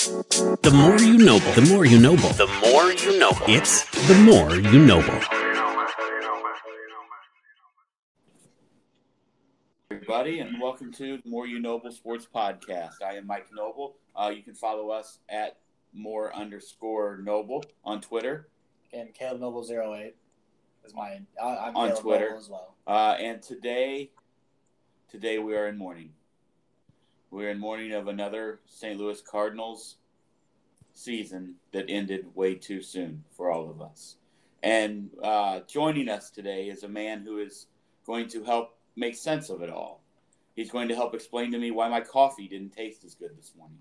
The more you know, the more you know, the more you know. It's the more you know. Everybody, and welcome to the More You Noble Sports Podcast. I am Mike Noble. Uh, you can follow us at more underscore noble on Twitter and Caleb Noble 08 is mine. I, am on Caleb Twitter Noble as well. Uh, and today, today we are in mourning. We're in mourning of another St. Louis Cardinals season that ended way too soon for all of us. And uh, joining us today is a man who is going to help make sense of it all. He's going to help explain to me why my coffee didn't taste as good this morning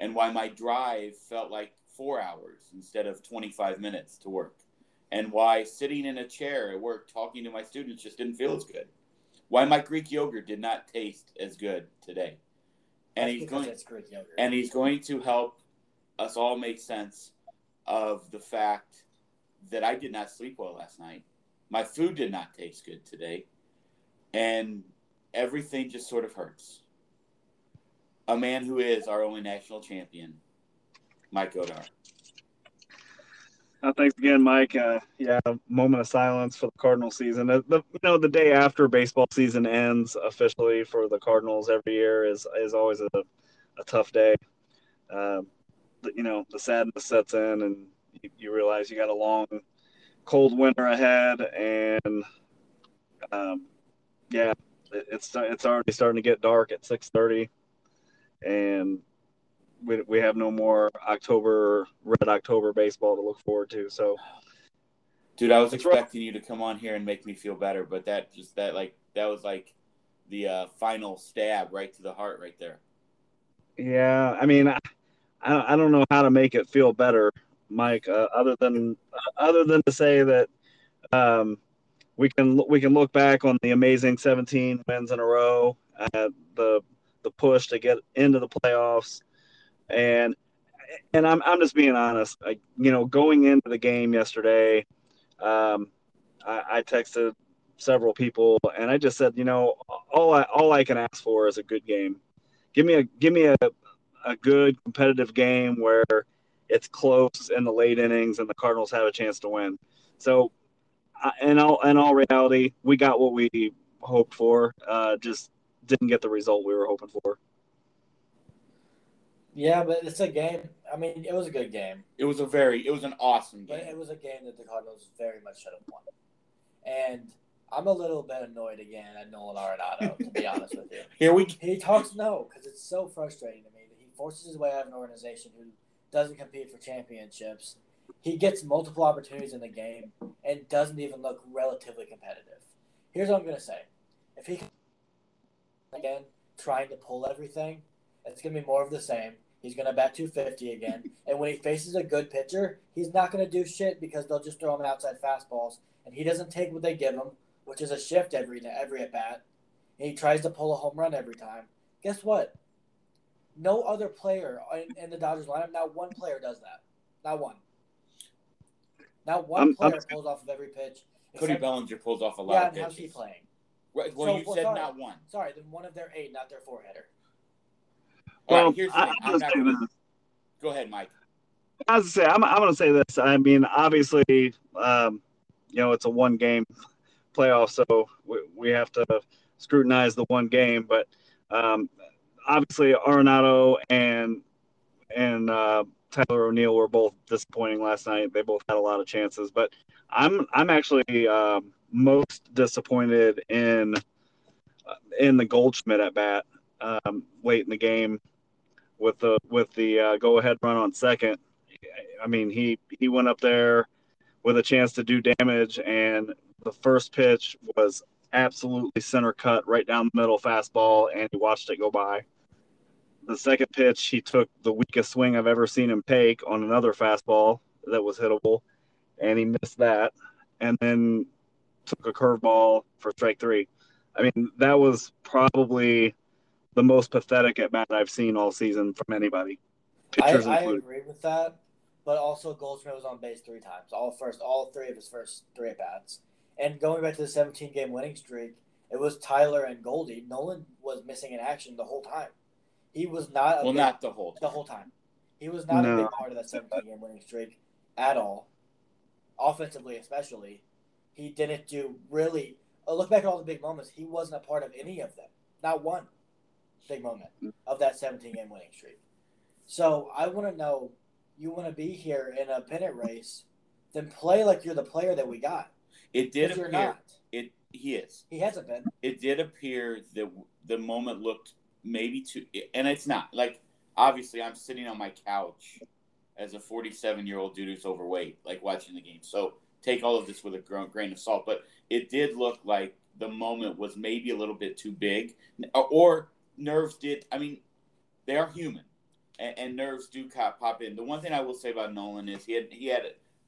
and why my drive felt like four hours instead of 25 minutes to work, and why sitting in a chair at work talking to my students just didn't feel as good, why my Greek yogurt did not taste as good today. And That's he's going it's Greek yogurt. and he's going to help us all make sense of the fact that I did not sleep well last night. My food did not taste good today. And everything just sort of hurts. A man who is our only national champion, Mike Godar. Uh, thanks again, Mike. Uh, yeah, moment of silence for the Cardinal season. The, you know, the day after baseball season ends officially for the Cardinals every year is is always a, a tough day. Um, you know, the sadness sets in, and you, you, realize you got a long, cold winter ahead, and um, yeah, it, it's it's already starting to get dark at six thirty, and we, we have no more October Red October baseball to look forward to. So, dude, I was expecting you to come on here and make me feel better, but that just that like that was like the uh, final stab right to the heart right there. Yeah, I mean, I, I don't know how to make it feel better, Mike. Uh, other than other than to say that um, we can we can look back on the amazing 17 wins in a row, uh, the the push to get into the playoffs and and I'm I'm just being honest. You know, going into the game yesterday, um, I, I texted several people and I just said, you know, all I all I can ask for is a good game. Give me a give me a a good competitive game where it's close in the late innings and the Cardinals have a chance to win. So, in all in all reality, we got what we hoped for. Uh, just didn't get the result we were hoping for. Yeah, but it's a game. I mean, it was a good game. It was a very, it was an awesome game. But it was a game that the Cardinals very much should have won. And I'm a little bit annoyed again at Nolan Arenado, to be honest with you. Here we He talks no, because it's so frustrating to me that he forces his way out of an organization who doesn't compete for championships. He gets multiple opportunities in the game and doesn't even look relatively competitive. Here's what I'm going to say. If he again trying to pull everything, it's going to be more of the same. He's going to bat 250 again. and when he faces a good pitcher, he's not going to do shit because they'll just throw him outside fastballs. And he doesn't take what they give him, which is a shift every every at bat. And he tries to pull a home run every time. Guess what? No other player in, in the Dodgers lineup, not one player does that. Not one. Not one I'm- player I'm- pulls off of every pitch. Cody except- Bellinger pulls off a lot Yeah, of and how's he playing? Right, well, So, you well, said sorry. not one. Sorry, then one of their eight, not their four hitter. Well, right, here's the thing. I'm not gonna, go ahead, Mike. I say, I'm, I'm going to say this. I mean, obviously, um, you know, it's a one game playoff, so we, we have to scrutinize the one game. But um, obviously, Arenado and and uh, Tyler O'Neill were both disappointing last night. They both had a lot of chances, but I'm I'm actually um, most disappointed in uh, in the Goldschmidt at bat um, late in the game with the with the uh, go ahead run on second. I mean, he he went up there with a chance to do damage, and the first pitch was absolutely center cut right down the middle fastball, and he watched it go by. The second pitch, he took the weakest swing I've ever seen him take on another fastball that was hittable, and he missed that, and then took a curveball for strike three. I mean, that was probably the most pathetic at bat I've seen all season from anybody. I, Pitchers I included. agree with that, but also Goldschmidt was on base three times. All first, all three of his first three at bats. And going back to the 17 game winning streak, it was Tyler and Goldie. Nolan was missing in action the whole time. He was not. A Well, big- not the whole the time. whole time. He was not a big part of that 17 game winning streak at all. Offensively, especially, he didn't do really. uh, Look back at all the big moments. He wasn't a part of any of them. Not one big moment of that 17 game winning streak. So I want to know you want to be here in a pennant race, then play like you're the player that we got. It did appear. not. It he is. He hasn't been. It did appear that the moment looked maybe too, and it's not like obviously I'm sitting on my couch as a 47 year old dude who's overweight, like watching the game. So take all of this with a gr- grain of salt. But it did look like the moment was maybe a little bit too big, or nerves did. I mean, they are human, and, and nerves do pop in. The one thing I will say about Nolan is he had he had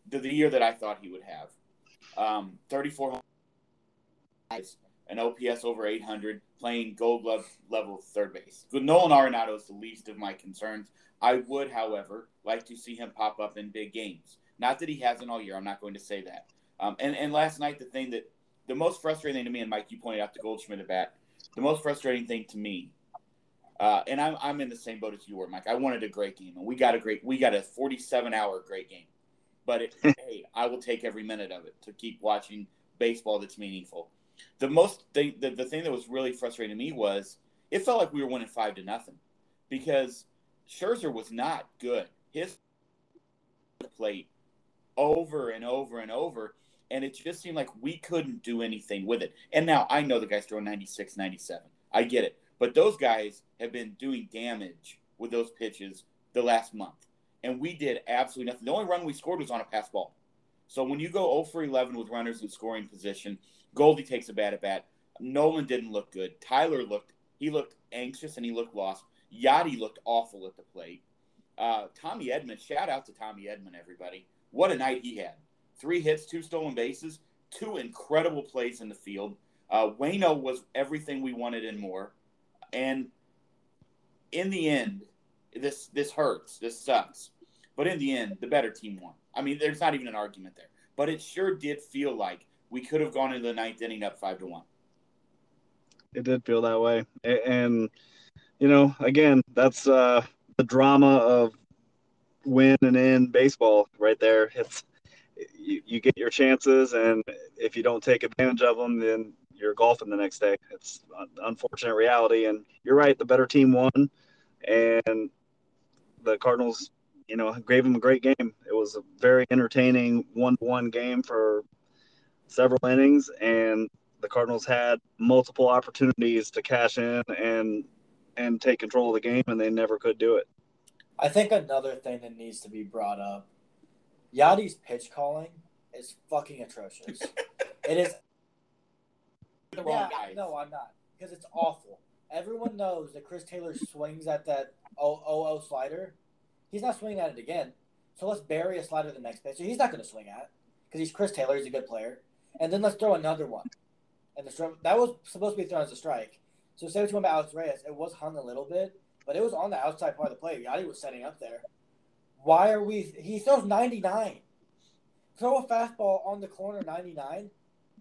the, the year that I thought he would have, um, 34 an OPS over 800, playing gold glove level third base. Nolan Arenado is the least of my concerns. I would, however, like to see him pop up in big games. Not that he hasn't all year. I'm not going to say that. Um, and, and last night, the thing that the most frustrating thing to me, and Mike, you pointed out the Goldschmidt at bat, the most frustrating thing to me, uh, and I'm, I'm in the same boat as you were, Mike. I wanted a great game, and we got a great, we got a 47 hour great game. But it, hey, I will take every minute of it to keep watching baseball that's meaningful. The most thing, the, the thing that was really frustrating to me was it felt like we were winning five to nothing because Scherzer was not good. His plate over and over and over, and it just seemed like we couldn't do anything with it. And now I know the guy's throwing 96, 97. I get it. But those guys have been doing damage with those pitches the last month. And we did absolutely nothing. The only run we scored was on a pass ball. So when you go 0 for 11 with runners in scoring position, Goldie takes a bad at bat. Nolan didn't look good. Tyler looked he looked anxious and he looked lost. Yadi looked awful at the plate. Uh, Tommy Edman, shout out to Tommy Edman, everybody. What a night he had. Three hits, two stolen bases, two incredible plays in the field. Uh, Wayno was everything we wanted and more. And in the end, this this hurts. This sucks. But in the end, the better team won. I mean, there's not even an argument there. But it sure did feel like we could have gone into the ninth inning up five to one. It did feel that way, and you know, again, that's uh, the drama of win and in baseball right there. It's you, you get your chances, and if you don't take advantage of them, then you're golfing the next day. It's an unfortunate reality, and you're right. The better team won, and the Cardinals, you know, gave them a great game. It was a very entertaining one-to-one game for several innings, and the Cardinals had multiple opportunities to cash in and and take control of the game, and they never could do it. I think another thing that needs to be brought up, Yadi's pitch calling is fucking atrocious. it is. The wrong Yeah, guys. no, I'm not because it's awful. Everyone knows that Chris Taylor swings at that 0 slider. He's not swinging at it again. So let's bury a slider the next pitch. He's not going to swing at it because he's Chris Taylor. He's a good player. And then let's throw another one. And the stri- that was supposed to be thrown as a strike. So say what you want about Alex Reyes, it was hung a little bit, but it was on the outside part of the plate. Yadi was setting up there. Why are we? He throws 99. Throw a fastball on the corner 99.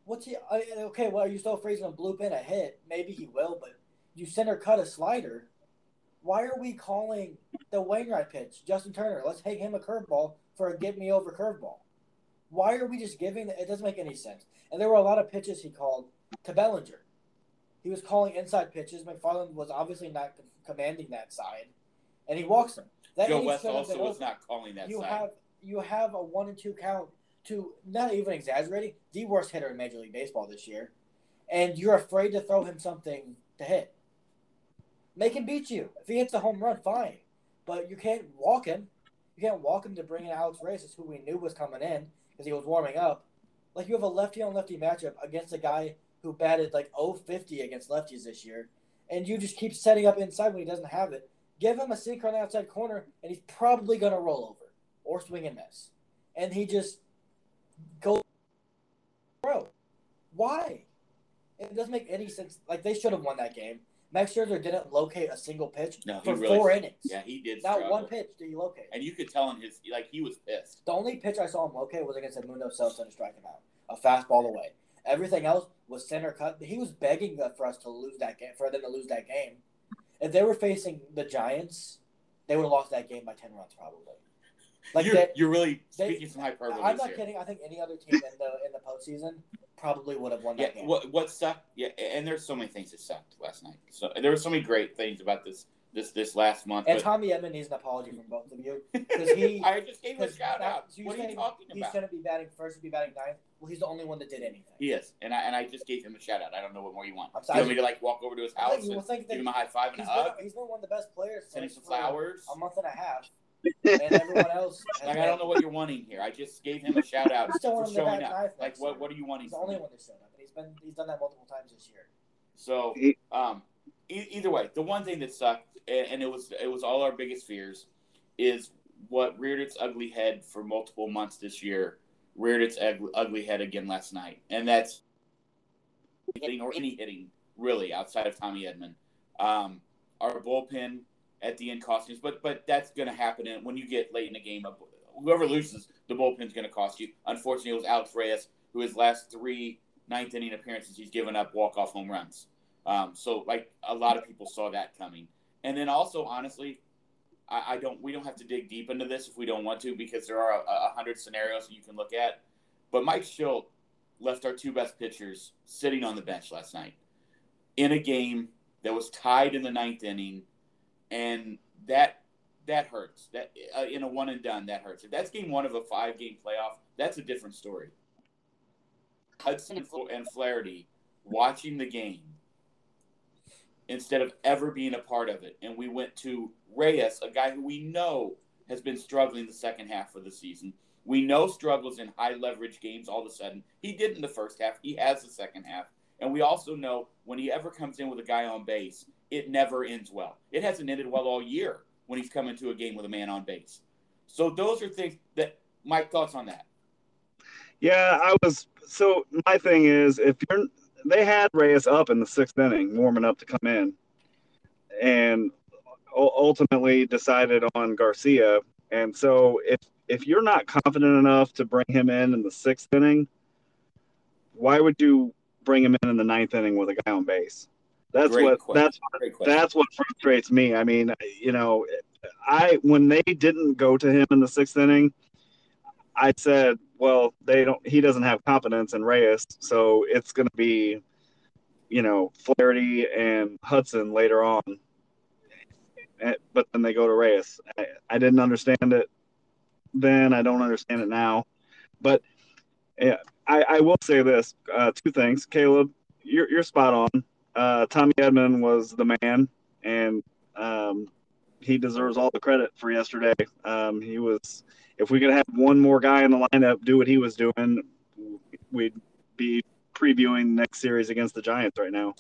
What's he? I- Okay, well, are you still afraid he's gonna bloop in a hit? Maybe he will, but you center cut a slider. Why are we calling the Wainwright pitch, Justin Turner? Let's hang him a curveball for a get me over curveball. Why are we just giving? It doesn't make any sense. And there were a lot of pitches he called to Bellinger. He was calling inside pitches. McFarland was obviously not commanding that side, and he walks him. That Joe West also was not calling that you side. have you have a one and two count to not even exaggerating the worst hitter in Major League Baseball this year, and you're afraid to throw him something to hit. Make him beat you. If he hits a home run, fine, but you can't walk him. You can't walk him to bring in Alex Reyes, who we knew was coming in because he was warming up. Like you have a lefty on lefty matchup against a guy who batted like 050 against lefties this year, and you just keep setting up inside when he doesn't have it. Give him a sinker on the outside corner, and he's probably gonna roll over or swing and miss. And he just goes, bro. Why? It doesn't make any sense. Like they should have won that game. Max Scherzer didn't locate a single pitch No, he for really- four innings. Yeah, he did. Not struggle. one pitch did he locate. And you could tell in his like he was pissed. The only pitch I saw him locate was against Edmundo Sosa to strike him out. A fastball away. Everything else was center cut. He was begging for us to lose that game, for them to lose that game. If they were facing the Giants they would have lost that game by ten runs probably. Like you're, they, you're really they- speaking some hyperbole. I'm not here. kidding. I think any other team in the in the postseason probably would have won Yeah, that game. what what sucked? Yeah, and there's so many things that sucked last night. So there were so many great things about this this this last month. and but Tommy Edman needs an apology from both of you because he. I just gave him a shout that- out. you What are you talking He shouldn't be batting first. He'd be batting ninth. Well, he's the only one that did anything. He is, and I and I just gave him a shout out. I don't know what more you want. I'm sorry. you want me to like walk over to his house think and give him a high five and a hug, been, he's been one of the best players send him some flowers? a month and a half, and everyone else. Like I don't know what you're wanting here. I just gave him a shout out I just don't for want him to showing up. ninth Like what year. what are you wanting? He's the only one that showed up, and he's been he's done that multiple times this year. So, um, e- either way, the one thing that sucked, and, and it was it was all our biggest fears, is what reared its ugly head for multiple months this year. Reared its ug- ugly head again last night, and that's hitting or any hitting really outside of Tommy Edman. Um, our bullpen at the end cost us, but but that's going to happen. When you get late in the game, whoever loses, the bullpen's going to cost you. Unfortunately, it was Alex Reyes who his last three ninth inning appearances he's given up walk off home runs. Um, so like a lot of people saw that coming. And then also honestly, I, I don't we don't have to dig deep into this if we don't want to because there are a, a hundred scenarios you can look at. But Mike Shildt left our two best pitchers sitting on the bench last night in a game that was tied in the ninth inning, and that that hurts. That uh, in a one and done that hurts. If that's game one of a five game playoff, that's a different story. Hudson and and Flaherty watching the game instead of ever being a part of it, and we went to Reyes, a guy who we know has been struggling the second half of the season. We know struggles in high leverage games all of a sudden. He did in the first half. He has the second half. And we also know when he ever comes in with a guy on base, it never ends well. It hasn't ended well all year when he's come into a game with a man on base. So those are things that my thoughts on that. Yeah, I was. So my thing is, if you're, they had Reyes up in the sixth inning, warming up to come in, and ultimately decided on Garcia. And so if if you're not confident enough to bring him in in the sixth inning, why would you bring him in in the ninth inning with a guy on base? That's Great what question. that's Great that's what frustrates me. I mean, you know, I when they didn't go to him in the sixth inning, I said, well, they don't. He doesn't have confidence in Reyes, so it's going to be, you know, Flaherty and Hudson later on. Eh, But then they go to Reyes. I, I didn't understand it then. I don't understand it now. But yeah, I, I will say this: uh, two things, Caleb. You're you're spot on. Uh, Tommy Edman was the man, and um, he deserves all the credit for yesterday. Um, he was. If we could have one more guy in the lineup do what he was doing, we'd be previewing next series against the Giants right now.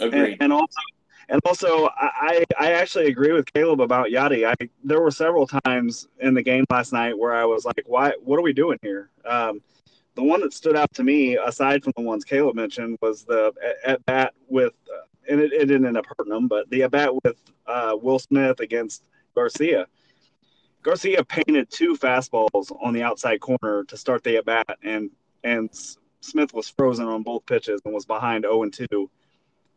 And, Agreed. and also, and also, I, I actually agree with Caleb about Yadi. I there were several times in the game last night where I was like, "Why? What are we doing here?" Um, the one that stood out to me, aside from the ones Caleb mentioned, was the at, at bat with, uh, and it, it didn't end up hurting him, but the at bat with uh, Will Smith against Garcia. Garcia painted two fastballs on the outside corner to start the at bat, and and Smith was frozen on both pitches and was behind 0 and 2.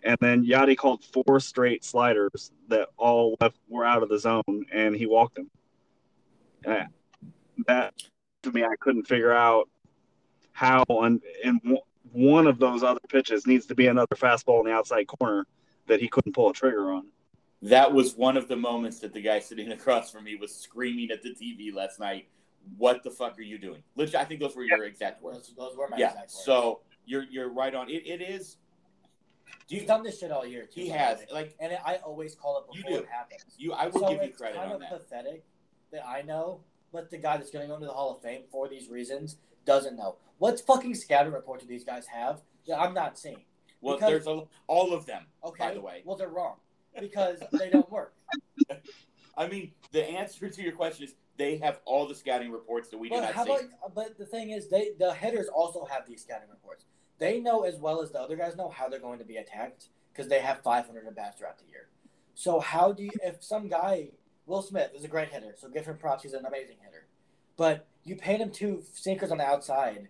And then Yadi called four straight sliders that all left were out of the zone, and he walked them. And that to me, I couldn't figure out how on in w- one of those other pitches needs to be another fastball in the outside corner that he couldn't pull a trigger on. That was one of the moments that the guy sitting across from me was screaming at the TV last night. What the fuck are you doing? Legit, I think those were your exact words. Those, those were my Yeah. exact words. So you're you're right on. It, it is. Do he's you done this shit all year. Too, He by has way. like and I always call it You before do. it happens. you. I will so give you it's credit kind on of that. pathetic that I know, but the guy that's going to go into the Hall of Fame for these reasons doesn't know. What fucking scouting report do these guys have that I'm not seeing? Well, because- there's a, all of them. Okay, By the way. well they're wrong because they don't work. I mean, the answer to your question is they have all the scouting reports that we do But not how see. about? But the thing is, they the hitters also have these scouting reports. They know as well as the other guys know how they're going to be attacked because they have 500 at bats throughout the year. So how do you? If some guy, Will Smith is a great hitter, so give him props. He's an amazing hitter, but you paint him two sinkers on the outside,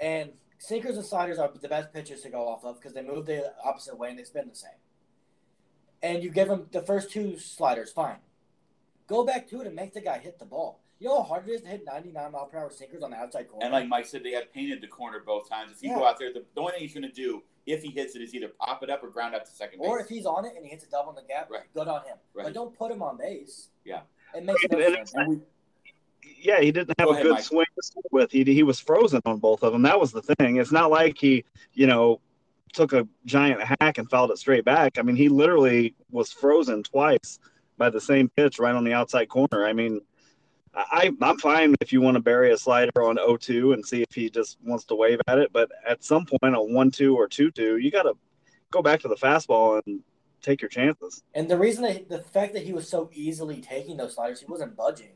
and sinkers and sliders are the best pitches to go off of because they move the opposite way and they spin the same. and you give him the first two sliders, fine. Go back to it and make the guy hit the ball. You know how hard it is to hit 99 mile per hour sinkers on the outside corner? And like Mike said, they had painted the corner both times. If you Yeah. go out there, the, the only thing he's going to do if he hits it is either pop it up or ground out to second base. or if he's on it and he hits a double in the gap, Right. good on him. Right. But don't put him on base. Yeah. It makes no And- sense. And we- yeah, he didn't have Go a ahead, good Mike. swing to start with. He he was frozen on both of them. That was the thing. It's not like he, you know, took a giant hack and fouled it straight back. I mean, he literally was frozen twice by the same pitch right on the outside corner. I mean, I I'm fine if you want to bury a slider on 0-2 and see if he just wants to wave at it, but at some point on 1-2 or 2-2, you got to go back to the fastball and take your chances. And the reason that the fact that he was so easily taking those sliders, he wasn't budging,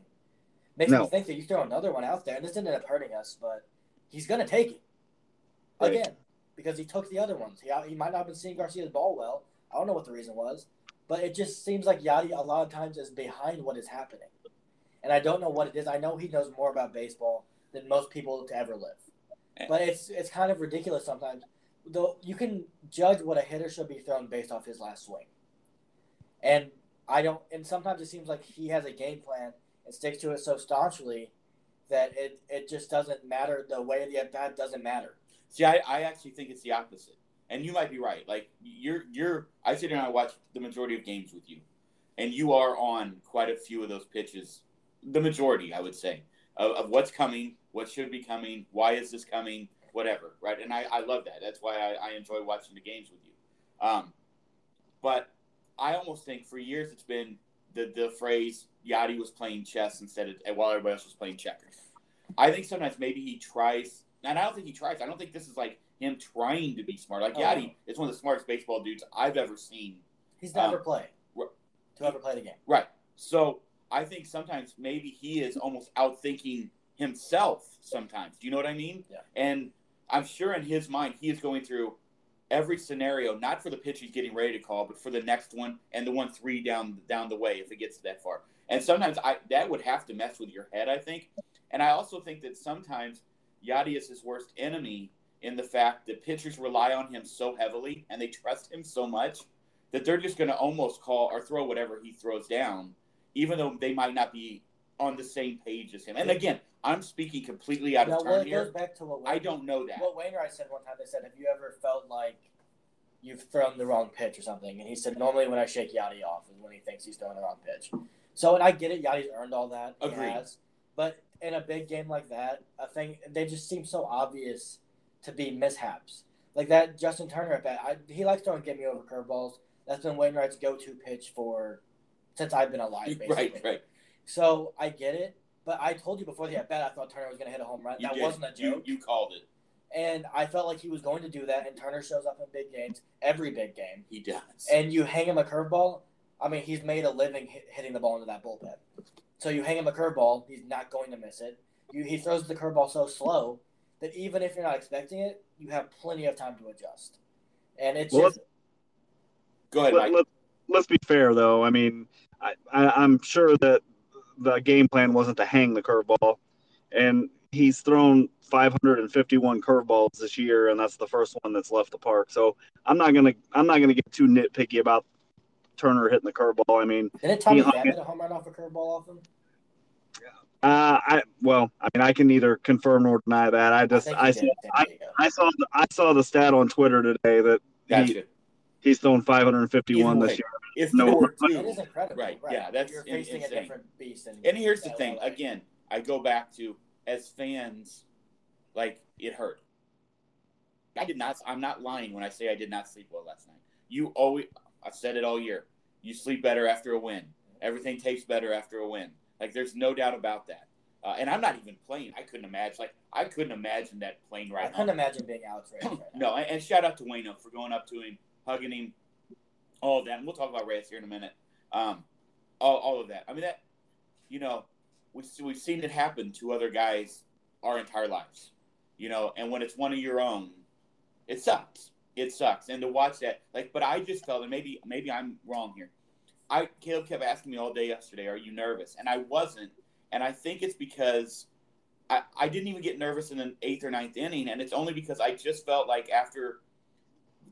makes No. me think that you throw another one out there, and this ended up hurting us, but he's gonna take it Right. again because he took the other ones. He he might not have been seeing Garcia's ball well. I don't know what the reason was, but it just seems like Yadi a lot of times is behind what is happening, and I don't know what it is. I know he knows more about baseball than most people to ever live, eh. but it's it's kind of ridiculous sometimes. Though you can judge what a hitter should be thrown based off his last swing. And I don't. And sometimes it seems like he has a game plan and sticks to it so staunchly that it it just doesn't matter. The way the at bat doesn't matter. See, I, I actually think it's the opposite, and you might be right. Like you're you're I sit here and I watch the majority of games with you, and you are on quite a few of those pitches. The majority, I would say, of, of what's coming, what should be coming, why is this coming, whatever, right? And I, I love that. That's why I, I enjoy watching the games with you. Um, but I almost think for years it's been the the phrase Yadi was playing chess instead of while everybody else was playing checkers. I think sometimes maybe he tries, and I don't think he tries. I don't think this is like him trying to be smart. Like Oh. Yadi is one of the smartest baseball dudes I've ever seen. He's never Um, played r- to ever play the game. Right. So I think sometimes maybe he is almost outthinking himself. Sometimes, do you know what I mean? Yeah. And I'm sure in his mind he is going through every scenario, not for the pitch he's getting ready to call, but for the next one and the one three down down the way if it gets that far. And sometimes I that would have to mess with your head, I think. And I also think that sometimes Yadi is his worst enemy in the fact that pitchers rely on him so heavily and they trust him so much that they're just going to almost call or throw whatever he throws down, even though they might not be on the same page as him. And again, I'm speaking completely out Now, of well, turn goes here. back to what I don't know that. What Wainwright said one time, they said, "Have you ever felt like you've thrown the wrong pitch or something?" And he said, "Normally, when I shake Yadi off, is when he thinks he's throwing the wrong pitch." So, and I get it, Yadi's earned all that. He Agreed. has. But in a big game like that, I think they just seem so obvious to be mishaps. Like that Justin Turner at bat, I, he likes throwing get me over curveballs. That's been Wainwright's go-to pitch for since I've been alive, basically. right, right. So I get it, but I told you before the at bat, I thought Turner was going to hit a home run. You that did. wasn't a joke. You, you called it. And I felt like he was going to do that, and Turner shows up in big games, every big game. He does. And you hang him a curveball. I mean, he's made a living hit, hitting the ball into that bullpen. So you hang him a curveball, he's not going to miss it. You, he throws the curveball so slow that even if you're not expecting it, you have plenty of time to adjust. And it's Well, just Go ahead, Let, Mike. let, let's be fair, though. I mean, I, I, I'm sure that the game plan wasn't to hang the curveball, and he's thrown 551 curveballs this year, and that's the first one that's left the park. So I'm not gonna I'm not gonna get too nitpicky about Turner hitting the curveball. I mean, didn't Tommy he hung Pham it. hit a home run off a curveball off him? uh, I well, I mean, I can neither confirm nor deny that. I just think I, saw. I, There you go. I saw the, I saw the stat on Twitter today that he, he's thrown 551 Either this way. year. If No, there were It two, is incredible. Right, yeah, that's You're in- facing a different beast. In, And here's the thing. LA. Again, I go back to as fans, like it hurt. I did not. I'm not lying when I say I did not sleep well last night. You always. I've said it all year. You sleep better after a win. Everything tastes better after a win. Like there's no doubt about that. Uh, and I'm not even playing. I couldn't imagine. Like I couldn't imagine that plane I couldn't now. imagine being Alex Reyes right now. No, and, and shout out to Wayno for going up to him, hugging him, all of that. And we'll talk about Reyes here in a minute. Um, all, all of that. I mean, that, you know, we, we've seen it happen to other guys our entire lives, you know, and when it's one of your own, it sucks. It sucks. And to watch that, like, but I just felt, and maybe, maybe I'm wrong here. I, Caleb kept asking me all day yesterday, are you nervous? And I wasn't. And I think it's because I, I didn't even get nervous in the eighth or ninth inning, and it's only because I just felt like after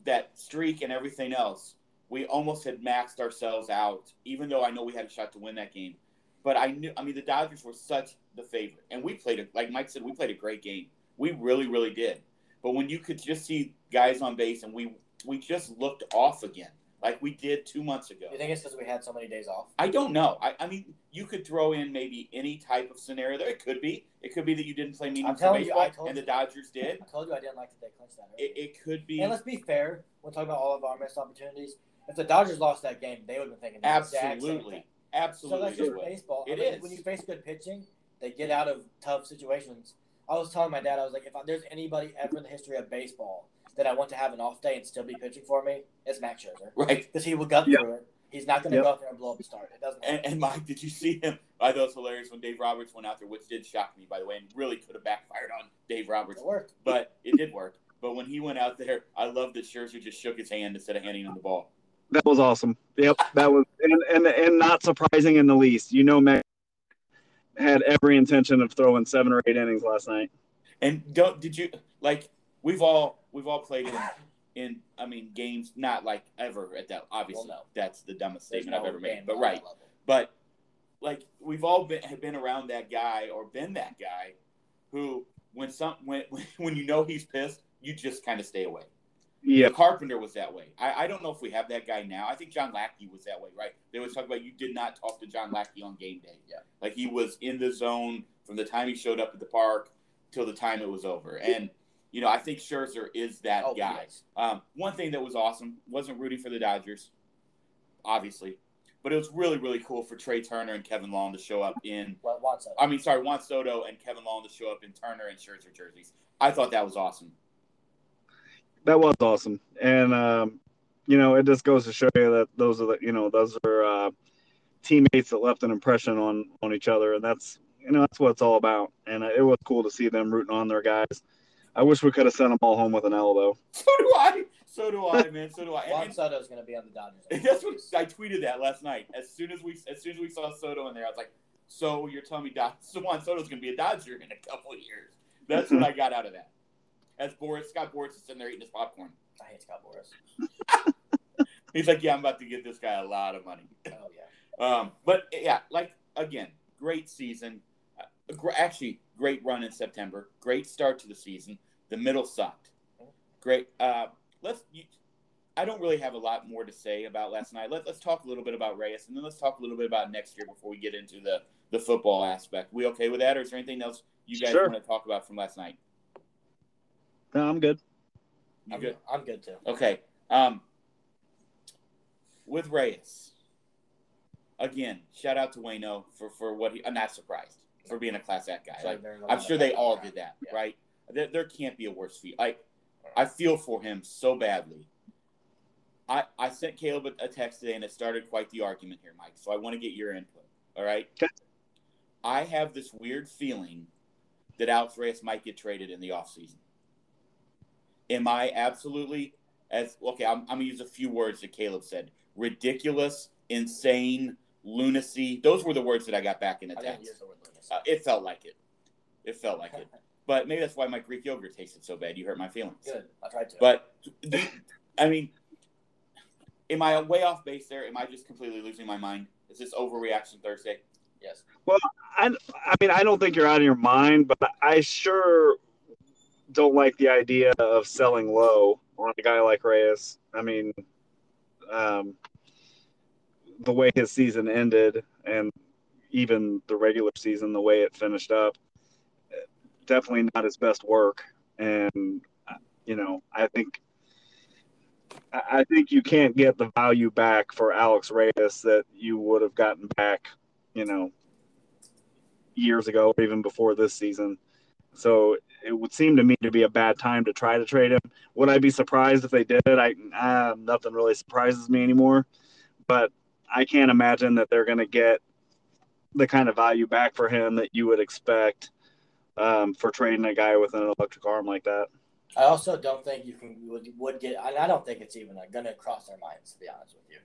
that streak and everything else, we almost had maxed ourselves out, even though I know we had a shot to win that game. But I knew, I mean, the Dodgers were such the favorite, and we played a, like Mike said, we played a great game. We really, really did. But when you could just see guys on base, and we we just looked off again, like we did two months ago. You think it's because we had so many days off? I don't know. I, I mean, you could throw in maybe any type of scenario there. It could be. It could be that you didn't play meaningful you, baseball, told and the you. Dodgers did. I told you I didn't like that they clinched that. It, it could be. And let's be fair, when talking about all of our missed opportunities, if the Dodgers lost that game, they would have been thinking the Absolutely. Absolutely. So that's just baseball. It I mean, is. When you face good pitching, they get out of tough situations. I was telling my dad, I was like, if there's anybody ever in the history of baseball that I want to have an off day and still be pitching for me, it's Max Scherzer. Right. Because he will gut Yep. through it. He's not going to Yep. go out there and blow up a start. It doesn't And, and Mike, did you see him? I thought it was hilarious when Dave Roberts went out there, which did shock me, by the way, and really could have backfired on Dave Roberts. It worked. But it did work. But when he went out there, I love that Scherzer just shook his hand instead of handing him the ball. That was awesome. Yep, that was and and, and not surprising in the least. You know, Matt had every intention of throwing seven or eight innings last night. And don't did you like we've all we've all played in in I mean games not like ever at that obviously Well, no. that's the dumbest There's statement I've ever made. But right. But like we've all been have been around that guy or been that guy who when some when when you know he's pissed, you just kind of stay away. Yeah, Carpenter was that way. I, I don't know if we have that guy now. I think John Lackey was that way, right? They always talk about you did not talk to John Lackey on game day. Yeah. Like he was in the zone from the time he showed up at the park till the time it was over. And, you know, I think Scherzer is that Oh, guy. yes. Um, one thing that was awesome wasn't rooting for the Dodgers, obviously, but it was really, really cool for Trea Turner and Kevin Long to show up in What wants it? I mean, sorry, Juan Soto and Kevin Long to show up in Turner and Scherzer jerseys. I thought that was awesome. That was awesome, and um, you know, it just goes to show you that those are the you know those are uh, teammates that left an impression on on each other, and that's you know that's what it's all about. And uh, it was cool to see them rooting on their guys. I wish we could have sent them all home with an L though. So do I. So do I, man. So do I. Juan and- Soto's going to be on the Dodgers. That's what I tweeted that last night. As soon as we as soon as we saw Soto in there, I was like, "So you're telling me Dod- so Juan Soto's going to be a Dodger in a couple of years?" That's what I got out of that. As Boras Scott Boras is sitting there eating his popcorn, I hate Scott Boras. he's like, "Yeah, I'm about to give this guy a lot of money." Oh, yeah. Um, but yeah, like again, great season. Uh, gr- actually, great run in September. Great start to the season. The middle sucked. Great. Uh, let's. You, I don't really have a lot more to say about last night. Let, let's talk a little bit about Reyes, and then let's talk a little bit about next year before we get into the the football aspect. We okay with that, or is there anything else you guys Sure. want to talk about from last night? No, I'm good. You I'm good? I'm good too. Okay. Um, with Reyes, again, shout out to Wayno for for what he. I'm not surprised for being a class act guy. Like I'm sure they all did that, Yeah. right? There, there can't be a worse feel. Like I feel for him so badly. I I sent Caleb a, a text today, and it started quite the argument here, Mike. So I want to get your input. All right. Okay. I have this weird feeling that Alex Reyes might get traded in the offseason. Am I absolutely as okay? I'm, I'm gonna use a few words that Caleb said: ridiculous, insane, lunacy. Those were the words that I got back in the I text. use the word lunacy. Uh, it felt like it. It felt like it. But maybe that's why my Greek yogurt tasted so bad. You hurt my feelings. Good. I tried to. But I mean, am I way off base there? Am I just completely losing my mind? Is this overreaction Thursday? yes. Well, I, I mean, I don't think you're out of your mind, but I sure don't like the idea of selling low on a guy like Reyes. I mean, um, the way his season ended and even the regular season, the way it finished up, definitely not his best work. And, you know, I think. I think you can't get the value back for Alex Reyes that you would have gotten back, you know, years ago or even before this season. So it would seem to me to be a bad time to try to trade him. Would I be surprised if they did? I uh, nothing really surprises me anymore. But I can't imagine that they're going to get the kind of value back for him that you would expect um, for trading a guy with an electric arm like that. I also don't think you can would, would get. And I don't think it's even going to cross their minds to be honest with you.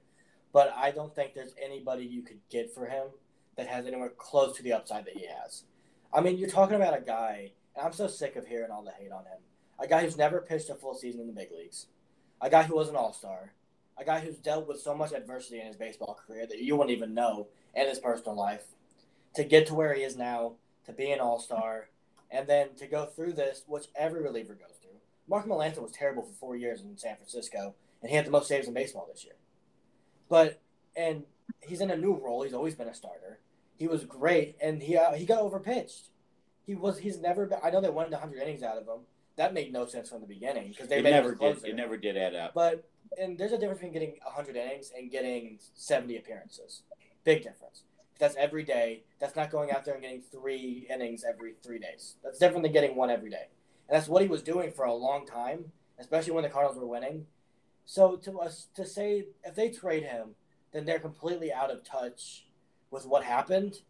But I don't think there's anybody you could get for him that has anywhere close to the upside that he has. I mean, you're talking about a guy, and I'm so sick of hearing all the hate on him. A guy who's never pitched a full season in the big leagues, a guy who was an all star, a guy who's dealt with so much adversity in his baseball career that you wouldn't even know in his personal life, to get to where he is now, to be an all star, and then to go through this, which every reliever goes through. Mark Melancon was terrible for four years in San Francisco, and he had the most saves in baseball this year. But and he's in a new role. He's always been a starter. He was great, and he uh, he got overpitched. He was he's never been. I know they wanted 100 innings out of him. That made no sense from the beginning because they never did. It never did add up. But and there's a difference between getting 100 innings and getting 70 appearances. Big difference. That's every day. That's not going out there and getting three innings every three days. That's different than getting one every day. And that's what he was doing for a long time, especially when the Cardinals were winning. So to us to say if they trade him, then they're completely out of touch with what happened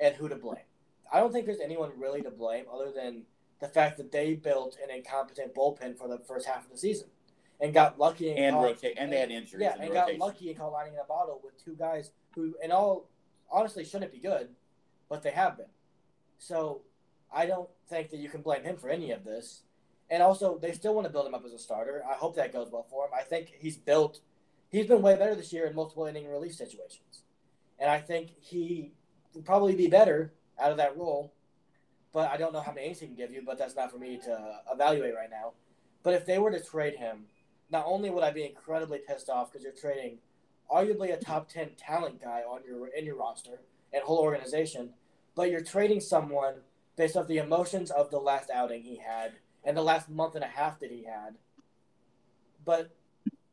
and who to blame. I don't think there's anyone really to blame other than the fact that they built an incompetent bullpen for the first half of the season and got lucky and, and caught- rotate, and they had injuries. yeah, and got lucky and caught lightning in a bottle with two guys who, in all honestly, shouldn't be good, but they have been. So I don't think that you can blame him for any of this. And also, they still want to build him up as a starter. I hope that goes well for him. I think he's built. He's been way better this year in multiple inning relief situations, and I think he would probably be better out of that role. But I don't know how many innings he can give you. But that's not for me to evaluate right now. But if they were to trade him, not only would I be incredibly pissed off because you're trading arguably a top 10 talent guy on your in your roster and whole organization, but you're trading someone based off the emotions of the last outing he had and the last month and a half that he had. But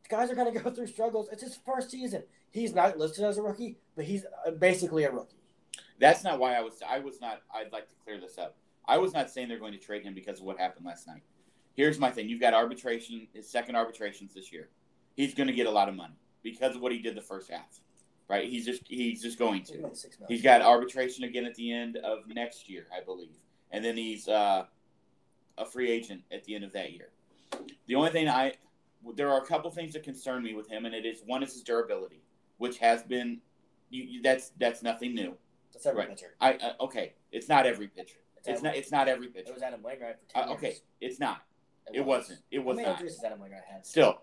guys are going to go through struggles. It's his first season. He's not listed as a rookie, but he's uh, basically a rookie. That's not why I was. I was not. I'd like to clear this up. I was not saying they're going to trade him because of what happened last night. Here's my thing. You've got arbitration. His second arbitrations this year. He's going to get a lot of money because of what he did the first half. Right? He's just. He's just going to. made six million. He's got arbitration again at the end of next year, I believe, and then he's uh, a free agent at the end of that year. The only thing I there are a couple things that concern me with him, and it is one is his durability, which has been you, you, that's that's nothing new. That's every right. pitcher. I uh, okay, it's not every pitcher. It's Adam- not it's not every pitcher. It was Adam Wainwright for 10 Uh, okay, years. it's not. It wasn't. It was How many not. injuries has Adam Wainwright had? Still,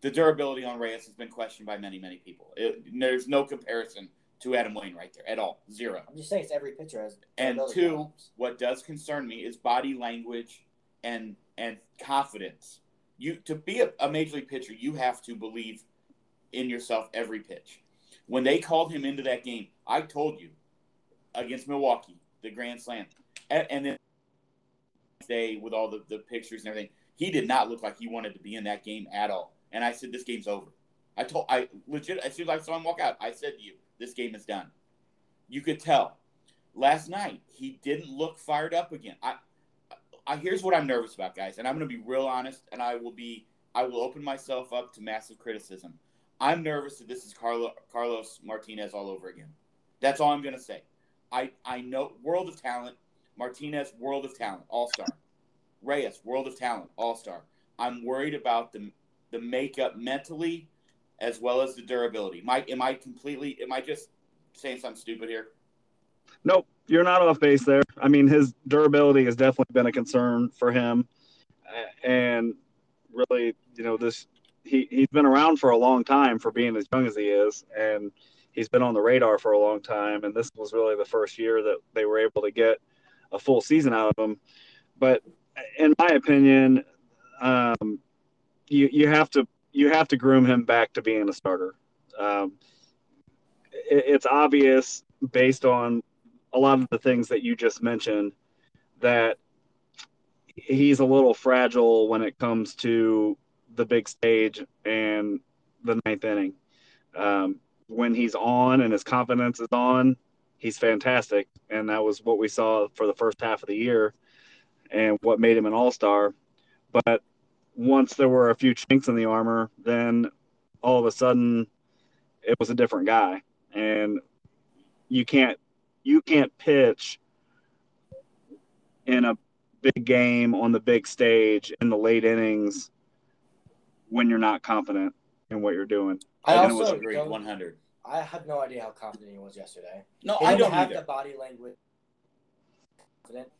the durability on Reyes has been questioned by many many people. It, there's no comparison to Adam Wainwright there at all. Zero. I'm just saying it's every pitcher has And two, problems. what does concern me is body language and and confidence. You to be a, a major league pitcher, you have to believe in yourself every pitch. When they called him into that game, I told you against Milwaukee, the grand slam, and, and then day with all the, the pictures and everything, he did not look like he wanted to be in that game at all. And I said, this game's over. I told I legit as soon as I saw him walk out, I said to you, this game is done. You could tell. Last night he didn't look fired up again. I, I here's what I'm nervous about, guys, and I'm going to be real honest, and I will be I will open myself up to massive criticism. I'm nervous that this is Carlo, Carlos Martinez all over again. That's all I'm going to say. I I know world of talent, Martinez world of talent, all star. Reyes world of talent, all star. I'm worried about the the makeup mentally as well as the durability. Mike, am I completely? Am I just saying something stupid here? Nope, you're not off base there. I mean, his durability has definitely been a concern for him, Uh, and really, you know, this he he's been around for a long time for being as young as he is, and he's been on the radar for a long time. And this was really the first year that they were able to get a full season out of him. But in my opinion, um, you you have to you have to groom him back to being a starter. Um, it, it's obvious based on a lot of the things that you just mentioned that he's a little fragile when it comes to the big stage and the ninth inning. Um, when he's on and his confidence is on, he's fantastic, and that was what we saw for the first half of the year, and what made him an all star. But once there were a few chinks in the armor, then all of a sudden it was a different guy, and you can't you can't pitch in a big game on the big stage in the late innings when you're not confident in what you're doing. I also agree, 100. I had no idea how confident he was yesterday. No, I don't have either. the body language.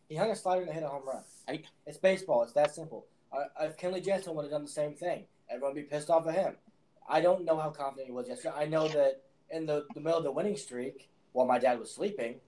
He hung a slider and hit a home run. I- It's baseball. It's that simple. Uh, if Kenley Jansen would have done the same thing, everyone would be pissed off at him. I don't know how confident he was yesterday. I know that in the, the middle of the winning streak, while my dad was sleeping,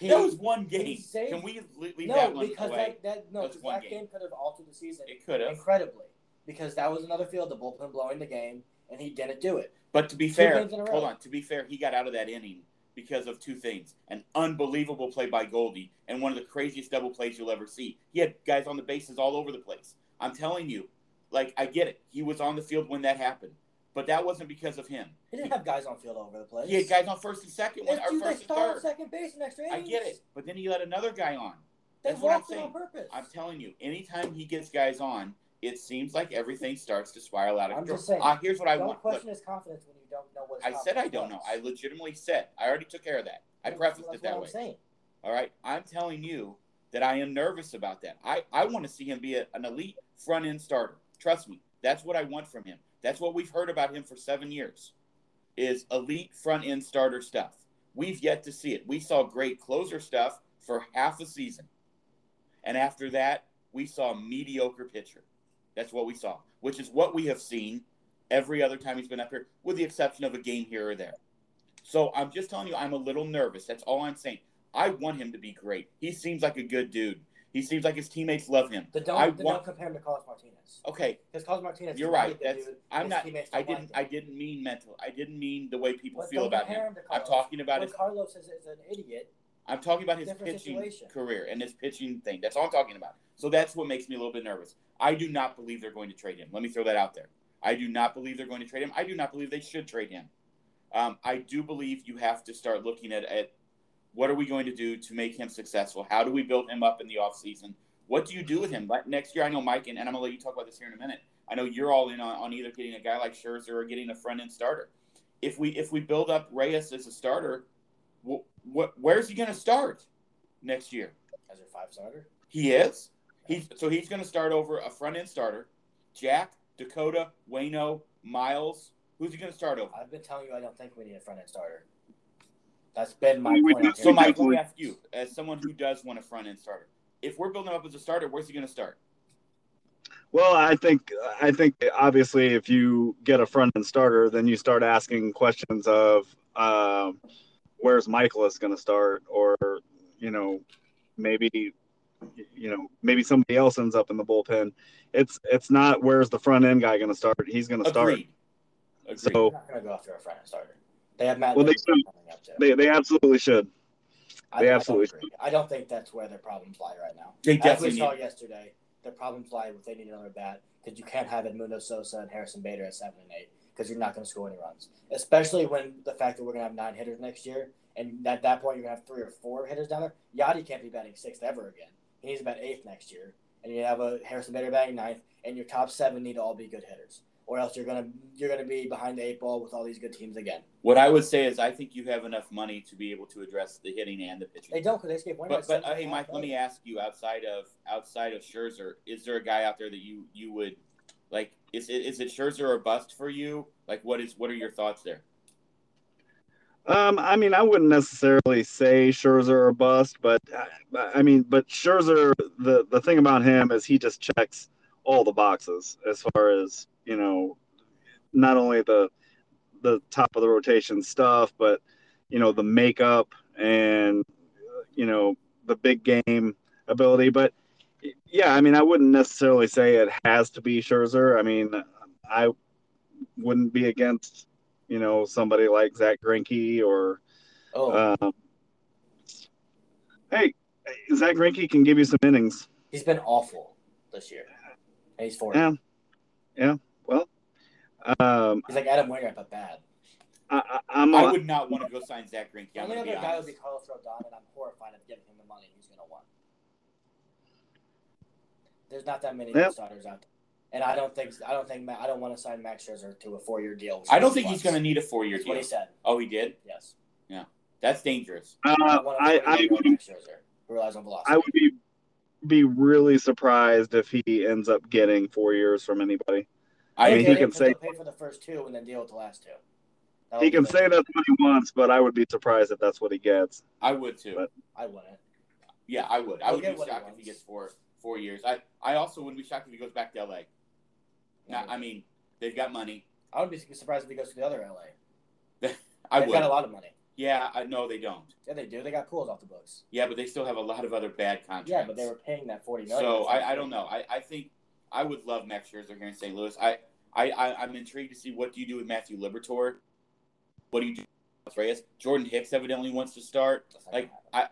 he, that was one game. saved- Can we leave no that one because away? that, that no because that game. game could have altered the season It could have. incredibly because that was another field the bullpen blowing the game and he didn't do it. But to be fair, games in a row. hold on. To be fair, he got out of that inning because of two things: an unbelievable play by Goldie and one of the craziest double plays you'll ever see. He had guys on the bases all over the place. I'm telling you, like I get it. He was on the field when that happened, but that wasn't because of him. He didn't have guys on field all over the place. He had guys on first and second, when, or first and third. second base in extra I get it, but then he let another guy on. They That's what I'm saying. on purpose. I'm telling you, anytime he gets guys on, it seems like everything starts to spiral out of I'm control. just saying, uh, here's what I don't want. Look, question his confidence when you don't know what. I said I don't know. I legitimately said. I already took care of that. I prefaced it that what way. I'm saying. All right. I'm telling you that I am nervous about that. I, I want to see him be a, an elite front end starter. Trust me. That's what I want from him. That's what we've heard about him for seven years is elite front end starter stuff. We've yet to see it. We saw great closer stuff for half a season. And after that, we saw mediocre pitcher. That's what we saw, which is what we have seen every other time he's been up here, with the exception of a game here or there. So I'm just telling you, I'm a little nervous. That's all I'm saying. I want him to be great. He seems like a good dude. He seems like his teammates love him. Then don't, I want- don't compare him to Carlos Martinez. Okay, Because Carlos Martinez. you're right. That's dude. I'm not. I didn't. I didn't mean mental. I didn't mean the way people But feel about him. him I'm talking about When his. Carlos is, is an idiot. I'm talking about his different pitching situation. career and his pitching thing. That's all I'm talking about. So that's what makes me a little bit nervous. I do not believe they're going to trade him. Let me throw that out there. I do not believe they're going to trade him. I do not believe they should trade him. Um, I do believe you have to start looking at, at what are we going to do to make him successful? How do we build him up in the offseason? What do you do with him? Like next year, I know Mike, and, and I'm going to let you talk about this here in a minute. I know you're all in on, on either getting a guy like Scherzer or getting a front end starter. If we if we build up Reyes as a starter, wh- wh- where's he going to start next year? As a five starter. He is. He's so he's going to start over a front end starter. Jack, Dakota, Wayno, Miles. Who's he going to start over? I've been telling you I don't think we need a front end starter. That's been my We- we point. So, here. Mike, let definitely- me ask you, as someone who does want a front end starter, if we're building up as a starter, where's he going to start? Well, I think I think obviously if you get a front end starter, then you start asking questions of um, where's Mikolas going to start, or you know maybe you know maybe somebody else ends up in the bullpen. It's it's not where's the front end guy going to start. He's going to start. Agreed. Agreed. So They're not going to go after a front end starter. They have Matt. Well, they should. coming up too. they they absolutely should. I, they I don't absolutely agree. I don't think that's where their problems lie right now. they As we definitely saw need. yesterday, their problems lie with they need another bat because you can't have Edmundo Sosa and Harrison Bader at seven and eight because you're not going to score any runs. Especially when the fact that we're going to have nine hitters next year, and at that point you're going to have three or four hitters down there. Yadi can't be batting sixth ever again. He needs to bat eighth next year, and you have a Harrison Bader batting ninth, and your top seven need to all be good hitters, or else you're gonna you're gonna be behind the eight ball with all these good teams again. What I would say is, I think you have enough money to be able to address the hitting and the pitching. They don't because they gave Wainwright But but hey, and a half Mike, let me ask you outside of outside of Scherzer, is there a guy out there that you you would like? Is it is it Scherzer or bust for you? Like, what is what are your thoughts there? Um, I mean, I wouldn't necessarily say Scherzer or bust, but I mean, but Scherzer, the the thing about him is he just checks all the boxes as far as you know, not only the the top of the rotation stuff, but you know the makeup and you know the big game ability. But yeah, I mean, I wouldn't necessarily say it has to be Scherzer. I mean, I wouldn't be against you know somebody like Zach Greinke or Oh, um, hey, Zach Greinke can give you some innings. he's been awful this year, and he's four. Yeah, yeah. Well, um, He's like Adam Wainwright, but bad. I, I, I'm I would not want to go sign Zach Greinke. The I'm only going to other be guy would honest. be Carlos Rodon, and I'm horrified of giving him the money he's going to want. There's not that many Yeah. good starters out there, and I don't think I don't think I don't want to sign Max Scherzer to a four year deal. I don't think he's going to need a four year deal. what he said. Oh, he did. Yes. Yeah, that's dangerous. uh, don't want a I, I four-year would, Max Scherzer relies on velocity. I would be be really surprised if he ends up getting four years from anybody. I mean, he can say- pay for the first two and then deal with the last two. That He can say that's what he wants, but I would be surprised if that's what he gets. I would too. But- I wouldn't. Yeah, I would. I He'll would be shocked if he gets four four years. I I also wouldn't be shocked if he goes back to LA. Now, I mean, they've got money. I wouldn't be surprised if he goes to the other LA. I They've would. got a lot of money. Yeah, I, no, they don't. Yeah, they do. They got pools off the books. Yeah, but they still have a lot of other bad contracts. Yeah, but they were paying that forty million. So I, I don't know. I, I think I would love Max Scherzer here in St. Louis. I, I, I I'm intrigued to see what do you do with Matthew Liberatore. What do you do with Reyes? Jordan Hicks evidently wants to start. Like. I,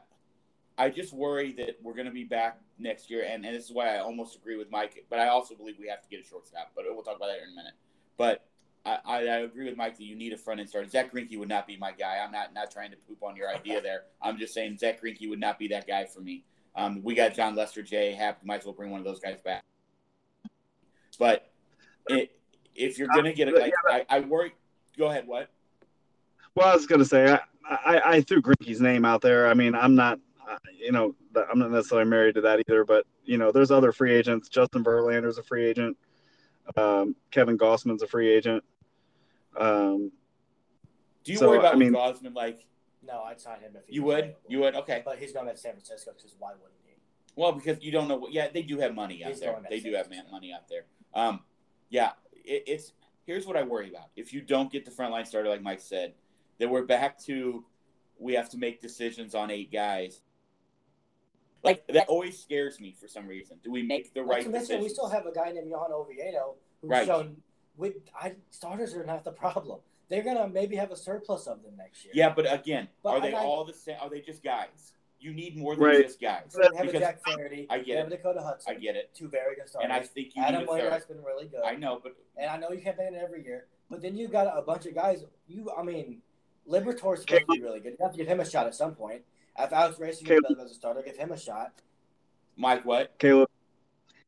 I just worry that we're going to be back next year, and, and this is why I almost agree with Mike. But I also believe we have to get a shortstop. But we'll talk about that in a minute. But I, I, I agree with Mike that you need a front end starter. Zach Greinke would not be my guy. I'm not not trying to poop on your idea there. I'm just saying Zach Greinke would not be that guy for me. Um, we got Jon Lester, Jay Happ. Might as well bring one of those guys back. But it, if you're gonna get a, like, I, I worry. Go ahead. What? Well, I was going to say, I, I, I threw Greinke's name out there. I mean, I'm not, you know, I'm not necessarily married to that either, but, you know, there's other free agents. Justin Verlander's a free agent. Um, Kevin Gausman's a free agent. Um, Do you So, worry about I mean- Gausman? Like no, I'd sign him if he you would, available. you would. Okay. But he's going to San Francisco because why wouldn't he? Well, because you don't know. what Yeah, they do have money out He's there. They do have man, money out there. Um, yeah, it, it's here's what I worry about. If you don't get the frontline starter, like Mike said, then we're back to we have to make decisions on eight guys. Like that always scares me for some reason. Do we make the right to mention, we still have a guy named Johan Oviedo who's Right. shown with I, starters are not the problem. They're gonna maybe have a surplus of them next year. yeah, but again, But are they I- I- all the same? Are they just guys? You need more than Right. just guys. So we have Because a Jack Flaherty. I get we have it. a Dakota Hudson. I get it, Two very good starters. and I think you Adam need a Wainwright's third. been really good. I know, but And I know you can't pay it every year, but then you got a bunch of guys. You, I mean, Liberatore's supposed to be really good. You have to give him a shot at some point. If Alex Racing Caleb- as a starter, give him a shot. Mike, what? Caleb,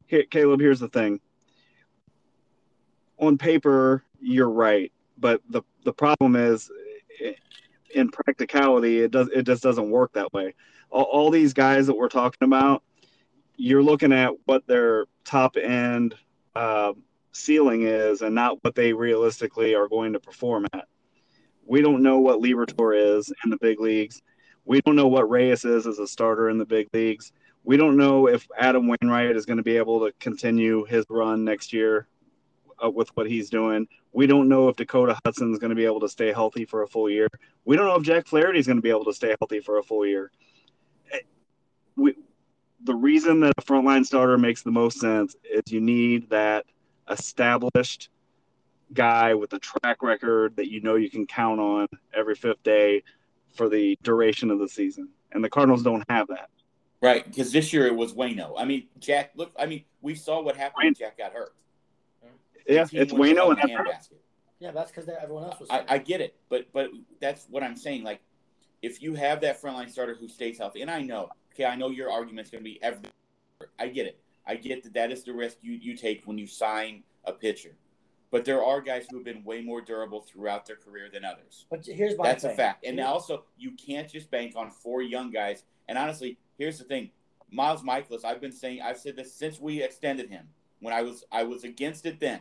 here, Caleb, here's the thing. On paper, you're right, but the the problem is, in practicality, it does it just doesn't work that way. All, all these guys that we're talking about, you're looking at what their top end uh, ceiling is, and not what they realistically are going to perform at. We don't know what Liberatore is in the big leagues. We don't know what Reyes is as a starter in the big leagues we don't know if Adam Wainwright is going to be able to continue his run next year uh, with what he's doing. We don't know if Dakota Hudson is going to be able to stay healthy for a full year. We don't know if Jack Flaherty is going to be able to stay healthy for a full year. Eh, We, the reason that a frontline starter makes the most sense is you need that established guy with a track record that you know you can count on every fifth day for the duration of the season. And the Cardinals don't have that. Right, because this year it was Wayno. I mean, Jack. Look, I mean, we saw what happened when Jack got hurt. Yeah, it's Wayno in and the handbasket. Yeah, that's because everyone else was. I. I get it, but but that's what I'm saying. Like, if you have that frontline starter who stays healthy, and I know, okay, I know your argument's going to be every. I get it. I get that that is the risk you you take when you sign a pitcher, but there are guys who have been way more durable throughout their career than others. but here's my That's thing. a fact. And also, you can't just bank on four young guys. And honestly, here's the thing: Miles Mikolas. I've been saying, I've said this since we extended him. When I was, I was against it then.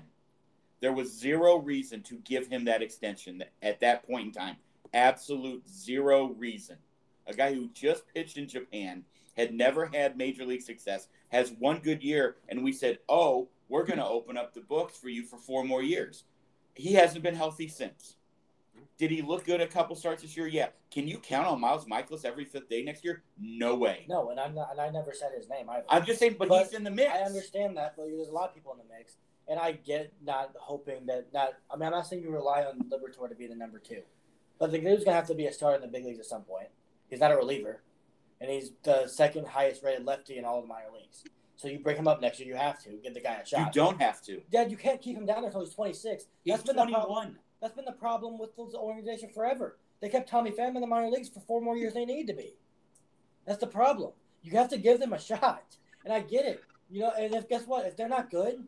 There was zero reason to give him that extension at that point in time. Absolute zero reason. A guy who just pitched in Japan, had never had major league success, has one good year, and we said, "Oh, we're going to open up the books for you for four more years." He hasn't been healthy since. Did he look good a couple starts this year? Yeah. Can you count on Miles Mikolas every fifth day next year? No way. No, and I'm not, and I never said his name either. I'm just saying, but, But he's in the mix. I understand that, but there's a lot of people in the mix, and I get not hoping that not. I mean, I'm not saying you rely on Liberatore to be the number two, but the dude's gonna have to be a starter in the big leagues at some point. He's not a reliever, and he's the second highest rated lefty in all of the minor leagues. So you break him up next year, you have to get the guy a shot. You don't have to. Dad, you can't keep him down there until he's 26. He's That's been the problem. 21. That's been the problem with this organization forever. They kept Tommy Pham in the minor leagues for four more years than they need to be. That's the problem. You have to give them a shot. And I get it. You know, and if guess what? If they're not good,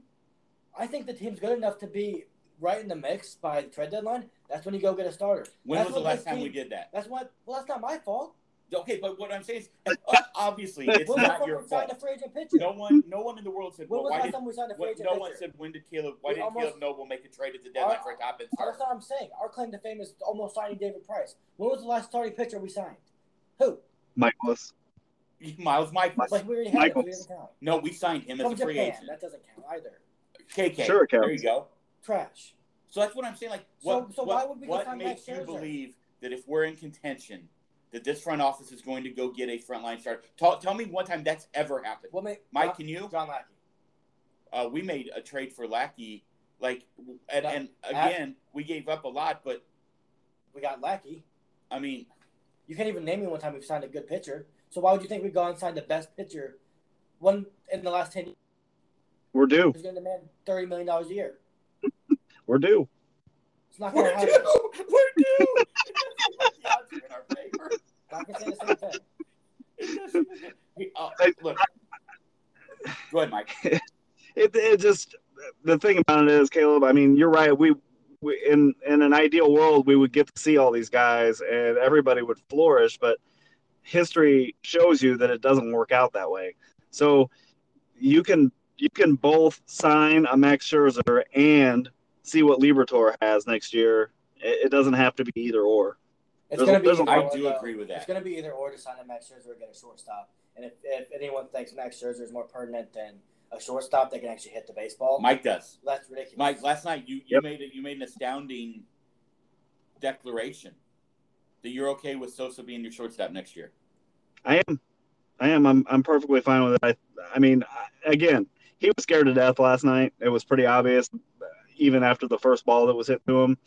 I think the team's good enough to be right in the mix by the trade deadline. That's when you go get a starter. When That's was the last time team- we did that? That's what. Well, that's not my fault. Okay, but what I'm saying is, uh, obviously, it's when not your time we signed fault. a free agent pitcher? No one, no one in the world said, when well, why did time we signed a free what, agent no one said when did Caleb why We didn't almost- Caleb Noble make a trade at the deadline Our- for a top end That's starter? what I'm saying. Our claim to fame is almost signing David Price. When was the last starting pitcher we signed? Who? Mikolas. Miles Mikolas. Like we already had it. We didn't count. No, we signed him From as a free Japan. agent. That doesn't count either. KK. Sure it There you go. Trash. So that's what I'm saying. Like, So- what, so what, why would we go what makes you believe that if we're in contention, that this front office is going to go get a frontline starter? Tell, tell me one time that's ever happened. What made Mike, John, can you? John Lackey? Uh, we made a trade for Lackey, like, and, That- and again, we gave up a lot, but We got Lackey. I mean, You can't even name me one time we've signed a good pitcher. So why would you think we'd go and sign the best pitcher, one in the last ten years? We're due. Who's going to demand thirty million dollars a year? We're due. It's not going we're to happen. due. We're due. The odds are in our favor. Not going the same thing. It uh, look, go ahead, Mike. It, it just the thing about it is, Caleb. I mean, you're right. We, we in in an ideal world, we would get to see all these guys, and everybody would flourish. But history shows you that it doesn't work out that way. So you can you can both sign a Max Scherzer and see what Liberatore has next year. It, it doesn't have to be either or. It's going to be. there's a- either I do though. agree with that. It's going to be either or to sign a Max Scherzer or get a shortstop. And if, if anyone thinks Max Scherzer is more pertinent than a shortstop that can actually hit the baseball, Mike does. that's ridiculous. Mike, last night you, you Yep. made it. You made an astounding declaration that you're okay with Sosa being your shortstop next year. I am. I am. I'm. I'm perfectly fine with it. I. I mean, I- again, he was scared to death last night. It was pretty obvious, even after the first ball that was hit to him,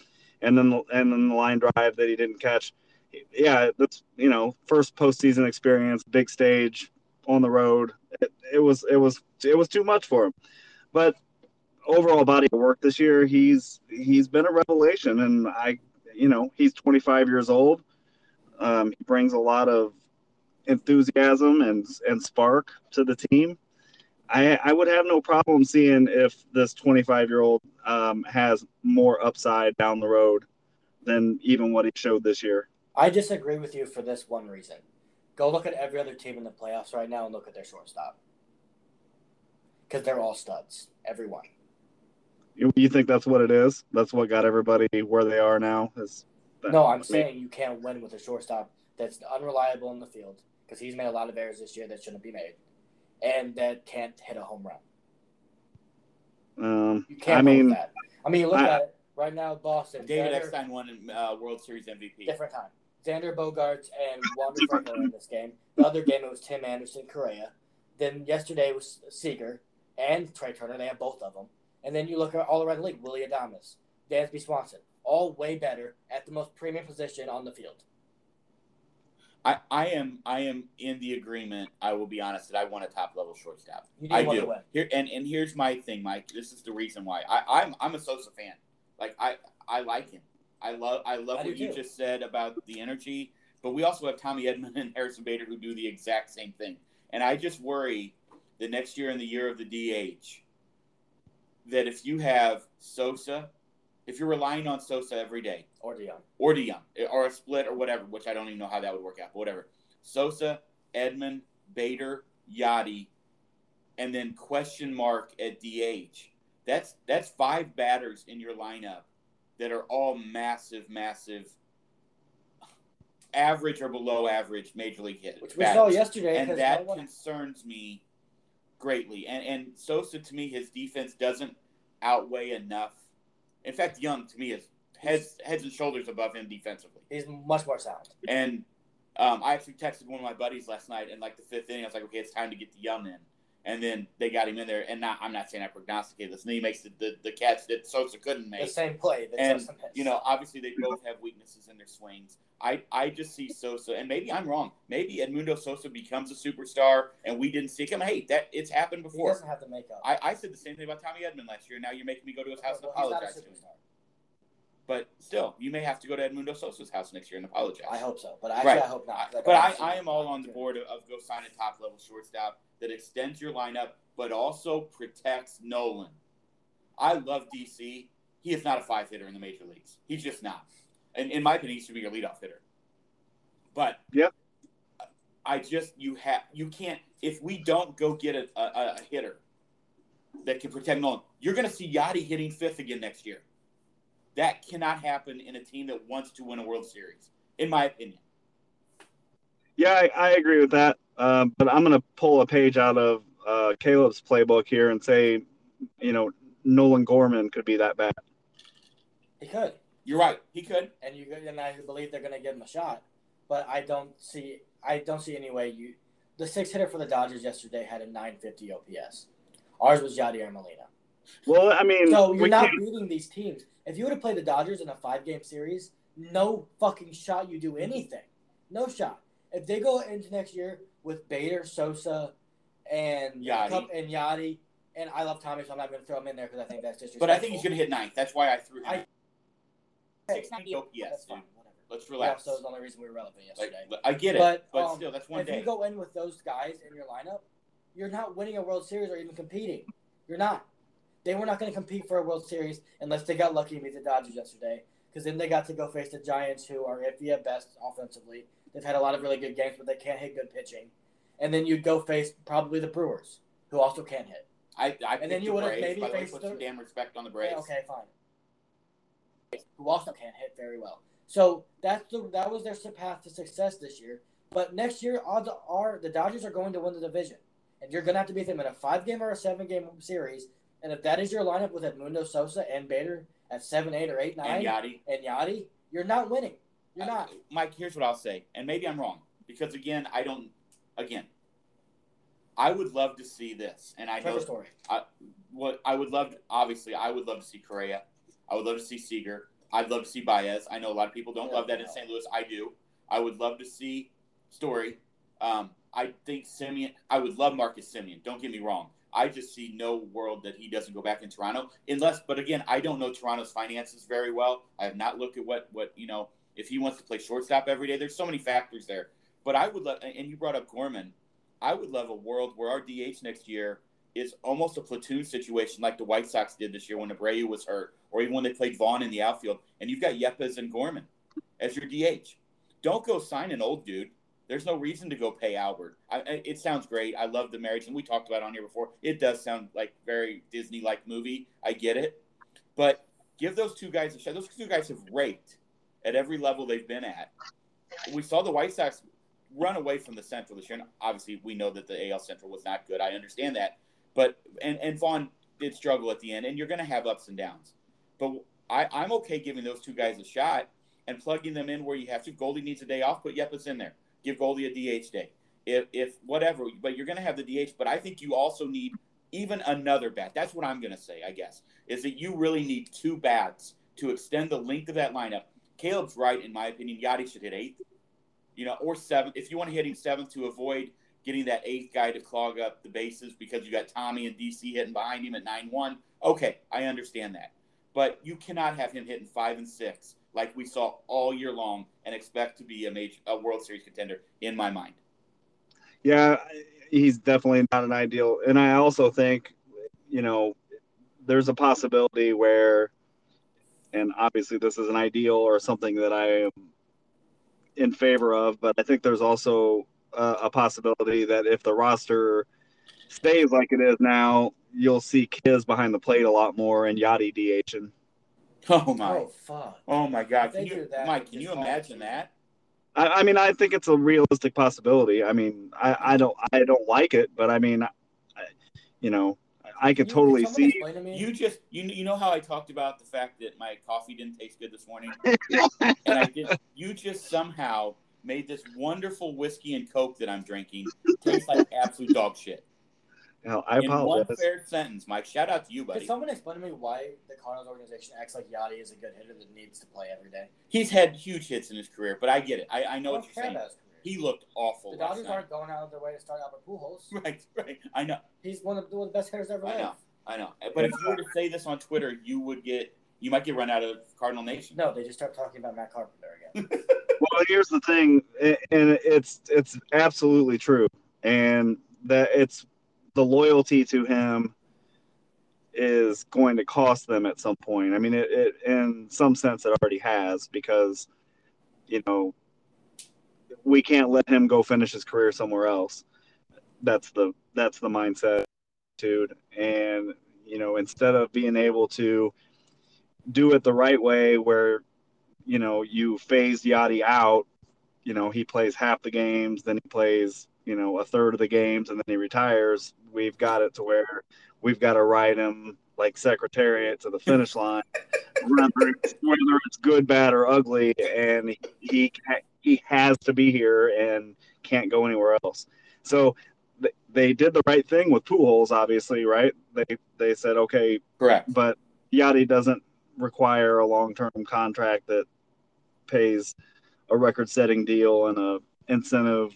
and then the, and then the line drive that he didn't catch. Yeah, that's you know first postseason experience, big stage, on the road. It, it was it was it was too much for him, but overall body of work this year, he's he's been a revelation, and I you know he's 25 years old. Um, he brings a lot of enthusiasm and and spark to the team. I I would have no problem seeing if this 25 year old um, has more upside down the road than even what he showed this year. I disagree with you for this one reason. Go look at every other team in the playoffs right now and look at their shortstop. Because they're all studs, everyone. You, you think that's what it is? That's what got everybody where they are now. Is that, No, I'm I mean, saying you can't win with a shortstop that's unreliable in the field because he's made a lot of errors this year that shouldn't be made, and that can't hit a home run. Um, You can't I mean, that. I mean, look I- at it right now. Boston, David Xander- Eckstein won uh, World Series MVP. different time. Xander Bogaerts and Wander Franco in this game. The other game it was Tim Anderson, Correa. Then yesterday was Seager and Trea Turner. They have both of them. And then you look at all around the league: Willy Adames, Dansby Swanson, all way better at the most premium position on the field. I, I am I am in the agreement. I will be honest that I want a top level shortstop. I do. Here and, and here's my thing, Mike. This is the reason why I, I'm I'm a Sosa fan. Like I I like him. I love I love I what you too. just said about the energy. But we also have Tommy Edman and Harrison Bader who do the exact same thing. And I just worry the next year in the year of the DH, that if you have Sosa, if you're relying on Sosa every day, Or DeJong. or DeJong, or a split or whatever, which I don't even know how that would work out, but whatever. Sosa, Edman, Bader, Yadi, and then question mark at DH. That's that's five batters in your lineup that are all massive, massive, average or below average major league hit Which we saw yesterday and that no one. concerns me greatly. And and Sosa to me, his defense doesn't outweigh enough. In fact, Young to me is heads heads and shoulders above him defensively. He's much more sound. And um, I actually texted one of my buddies last night in like the fifth inning. I was like, okay, it's time to get DeJong in. And then they got him in there. And not, I'm not saying I prognosticated this. And he makes the, the, the catch that Sosa couldn't make. The same play that And. You know, obviously they both have weaknesses in their swings. I, I just see Sosa, and maybe I'm wrong. Maybe Edmundo Sosa becomes a superstar, and we didn't see him. Hey, that it's happened he before. doesn't have the makeup. I, I said the same thing about Tommy Edman last year. Now you're making me go to his house and Well, apologize to him. But still, you may have to go to Edmundo Sosa's house next year and apologize. I hope so, but actually, Right. I hope not. But I, I am all on the board of, of go sign a top level shortstop that extends your lineup, but also protects Nolan. I love DC. He is not a five hitter in the major leagues. He's just not. And in my opinion, he should be your leadoff hitter. But Yep. I just you have you can't if we don't go get a, a, a hitter that can protect Nolan, you're going to see Yadi hitting fifth again next year. That cannot happen in a team that wants to win a World Series, in my opinion. Yeah, I, I agree with that. Um, but I'm going to pull a page out of uh, Caleb's playbook here and say, you know, Nolan Gorman could be that bad. He could, You're right. He could. and you and I believe they're going to give him a shot. But I don't see I don't see any way you. The six hitter for the Dodgers yesterday had a 950 OPS. Ours was Yadier Molina. Well, I mean, So you're not can't- beating these teams. If you would have played the Dodgers in a five game series, no fucking shot you do anything. No shot. If they go into next year with Bader, Sosa, and Yadi. Cup and Yadi, and I love Tommy, so I'm not going to throw him in there because I think that's just. But I think he's going to hit ninth. That's why I threw him. I- 690 OPS, That's dude. fine. Whatever. Let's Yeah, relax. so it's the only reason we were relevant Like, yesterday. I get it, but, But, um, still, that's one if day. you go in with those guys in your lineup, you're not winning a World Series or even competing. You're not. They were not going to compete for a World Series unless they got lucky and beat the Dodgers yesterday. Because then they got to go face the Giants, who are iffy at best offensively. They've had a lot of really good games, but they can't hit good pitching. And then you'd go face probably the Brewers, who also can't hit. I, I then you the would've maybe By the way, faced put the- some damn respect on the Braves. Yeah, okay, fine. Who also can't hit very well. So that's the that was their path to success this year. But next year, odds are the Dodgers are going to win the division, and you're going to have to beat them in a five game or a seven game series. And if that is your lineup with Edmundo Sosa and Bader at seven, eight, or eight, nine, And Yadi. and Yadi, you're not winning. You're Uh, not. Mike, here's what I'll say, and maybe I'm wrong because again, I don't. Again, I would love to see this, and I know Trevor Story. what I would love. obviously, I would love to see Correa. I would love to see Seager. I'd love to see Baez. I know a lot of people don't Yeah, love that in. St. Louis. I do. I would love to see Story. Um, I think Semien. I would love Marcus Semien. Don't get me wrong. I just see no world that he doesn't go back in Toronto, unless. But again, I don't know Toronto's finances very well. I have not looked at what what you know. If he wants to play shortstop every day, there's so many factors there. But I would love, and you brought up Gorman. I would love a world where our DH next year is almost a platoon situation like the White Sox did this year when Abreu was hurt, or even when they played Vaughn in the outfield, and you've got Yepez and Gorman as your DH. Don't go sign an old dude. There's no reason to go pay Albert. I, it sounds great. I love the marriage, and we talked about on here before. It does sound like very Disney-like movie. I get it, but give those two guys a shot. Those two guys have raked at every level they've been at. We saw the White Sox run away from the Central this year. And obviously, we know that the AL Central was not good. I understand that, but and and Vaughn did struggle at the end, and you're going to have ups and downs. But I, I'm okay giving those two guys a shot and plugging them in where you have to. Goldie needs a day off, put Yepez in there. Give Goldie a DH day. If, if whatever, but you're going to have the DH. But I think you also need even another bat. That's what I'm going to say, I guess, is that you really need two bats to extend the length of that lineup. Caleb's right, in my opinion. Yadi should hit eighth, you know, or seventh. If you want to hit him seventh to avoid getting that eighth guy to clog up the bases because you got Tommy and DC hitting behind him at 9 1, okay, I understand that. But you cannot have him hitting five and six like we saw all year long and expect to be a major a World Series contender in my mind. Yeah, he's definitely not an ideal. And I also think, you know, there's a possibility where, and obviously this is an ideal or something that I am in favor of, but I think there's also a, a possibility that if the roster stays like it is now, you'll see Kiz behind the plate a lot more and Yadi DHing. Oh my! Oh fuck! Oh my God! Can you, that, Mike? Can you imagine to- that? I, I mean, I think it's a realistic possibility. I mean, I, I don't, I don't like it, but I mean, I, you know, I could totally can see. to? You just you you know how I talked about the fact that my coffee didn't taste good this morning, and I did. You just somehow made this wonderful whiskey and coke that I'm drinking taste like absolute dog shit. Hell, I in one apologize. fair sentence, Mike. Shout out to you, Can buddy. someone explain to me why the Cardinals organization acts like Yadi is a good hitter that needs to play every day? He's had huge hits in his career, but I get it. I, I know I what you're saying. about his career. He looked awful. the last Dodgers night. aren't going out of their way to start Albert Pujols. Right, right. I know, He's one of, one of the best hitters ever I lived. know. I know. But if you were to say this on Twitter, you would get you might get run out of Cardinal Nation. No, they just start talking about Matt Carpenter again. Well, here's the thing, and it's it's absolutely true, and that it's the loyalty to him is going to cost them at some point. I mean, it, it in some sense it already has because you know we can't let him go finish his career somewhere else. That's the that's the mindset, dude. And you know, instead of being able to do it the right way, where you know you phase Yadi out, you know he plays half the games, then he plays you know a third of the games, and then he retires. We've got it to where we've got to ride him like Secretariat to the finish line, whether it's, whether it's good, bad, or ugly, and he he has to be here and can't go anywhere else. So they did the right thing with Pujols, obviously, right? They they said okay, correct, but Yadi doesn't require a long term contract that pays a record setting deal and a incentive,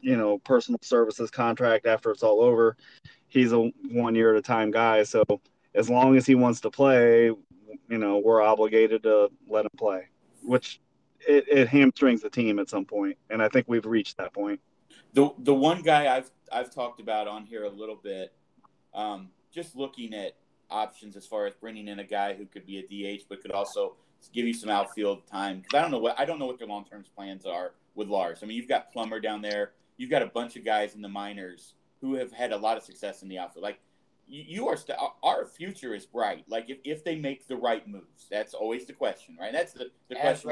you know, personal services contract after it's all over. He's a one year at a time guy, so as long as he wants to play, you know, we're obligated to let him play, which it, it hamstrings the team at some point, and I think we've reached that point. The the one guy I've I've talked about on here a little bit, um, just looking at options as far as bringing in a guy who could be a DH but could also give you some outfield time. Because I don't know what I don't know what their long term plans are with Lars. I mean, you've got Plummer down there. You've got a bunch of guys in the minors who have had a lot of success in the outfield. Like you are st- our future is bright. Like if, if they make the right moves, that's always the question, right? That's the, the question.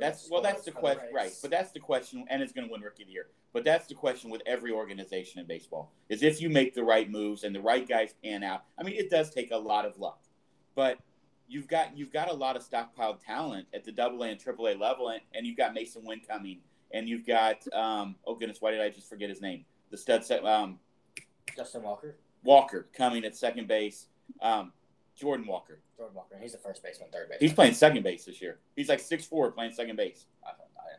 that's well, that's the question, right? But that's the question, and it's going to win Rookie of the Year. But that's the question with every organization in baseball: is if you make the right moves and the right guys pan out. I mean, it does take a lot of luck, but you've got you've got a lot of stockpiled talent at the Double A and Triple A level, and, and you've got Masyn Winn coming, and you've got um, oh goodness, why did I just forget his name? The stud set, um, Justin Walker. Walker coming at second base. Um, Jordan Walker. Jordan Walker. He's the first baseman, third base. He's playing second base this year. He's like six four playing second base.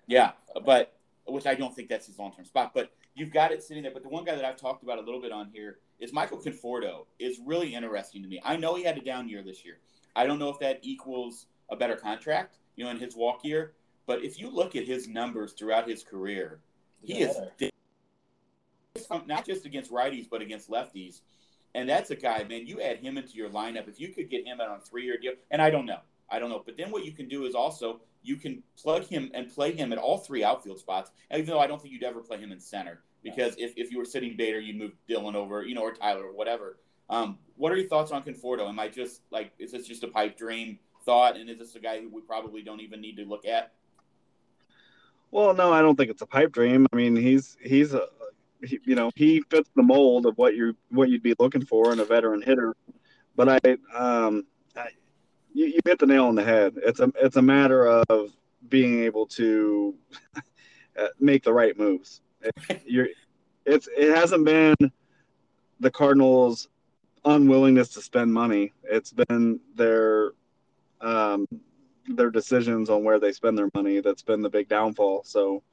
Yeah, but which I don't think that's his long term spot. But you've got it sitting there. But the one guy that I've talked about a little bit on here is Michael Conforto. Is really interesting to me. I know he had a down year this year. I don't know if that equals a better contract, you know, in his walk year. But if you look at his numbers throughout his career, he is not just against righties but against lefties. And that's a guy, man. You add him into your lineup. If you could get him out on a three-year deal, and I don't know, I don't know. But then what you can do is also you can plug him and play him at all three outfield spots. Even though I don't think you'd ever play him in center, because if, if you were sitting Bader, you'd move Dylan over, you know, or Tyler or whatever. Um, what are your thoughts on Conforto? Am I just like, is this just a pipe dream thought, and is this a guy who we probably don't even need to look at? Well, no, I don't think it's a pipe dream. I mean, he's he's a he, you know he fits the mold of what you what you'd be looking for in a veteran hitter. But I, um, I, you, you hit the nail on the head. It's a it's a matter of being able to uh, make the right moves. It, you're, it's it hasn't been the Cardinals' unwillingness to spend money. It's been their um, their decisions on where they spend their money that's been the big downfall. So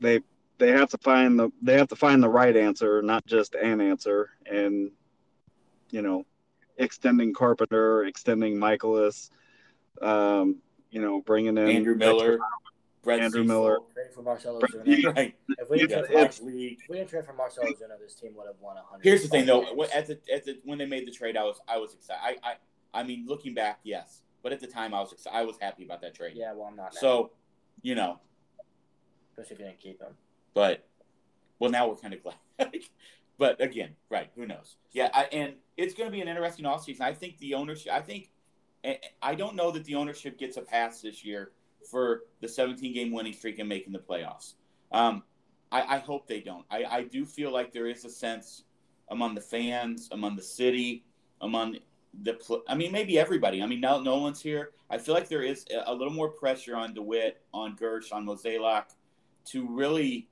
they they have to find the they have to find the right answer, not just an answer. And you know, extending Carpenter, extending Mikolas, um, you know, bringing in Andrew Miller, Brett Andrew Cecil, Miller, trade for Marcell Ozuna. right. If we didn't trade for, we didn't trade for Marcell Ozuna, this team would have won hundred. Here's the thing, though. At the, at the when they made the trade, I was I was excited. I, I I mean, looking back, yes, but at the time, I was excited. I was happy about that trade. Yeah, well, I'm not. Now. So, you know, especially if you didn't keep him. But well, now we're kind of glad. but again, right? Who knows? Yeah, I, and it's going to be an interesting offseason. I think the ownership. I think eh, eh, I don't know that the ownership gets a pass this year for the 17 game winning streak and making the playoffs. Um, I, I, hope they don't. I, I do feel like there is a sense among the fans, among the city, among the. I mean, maybe everybody. I mean, now Nolan's here. I feel like there is a, little more pressure on DeWitt, on Girsch, on Mozeliak to really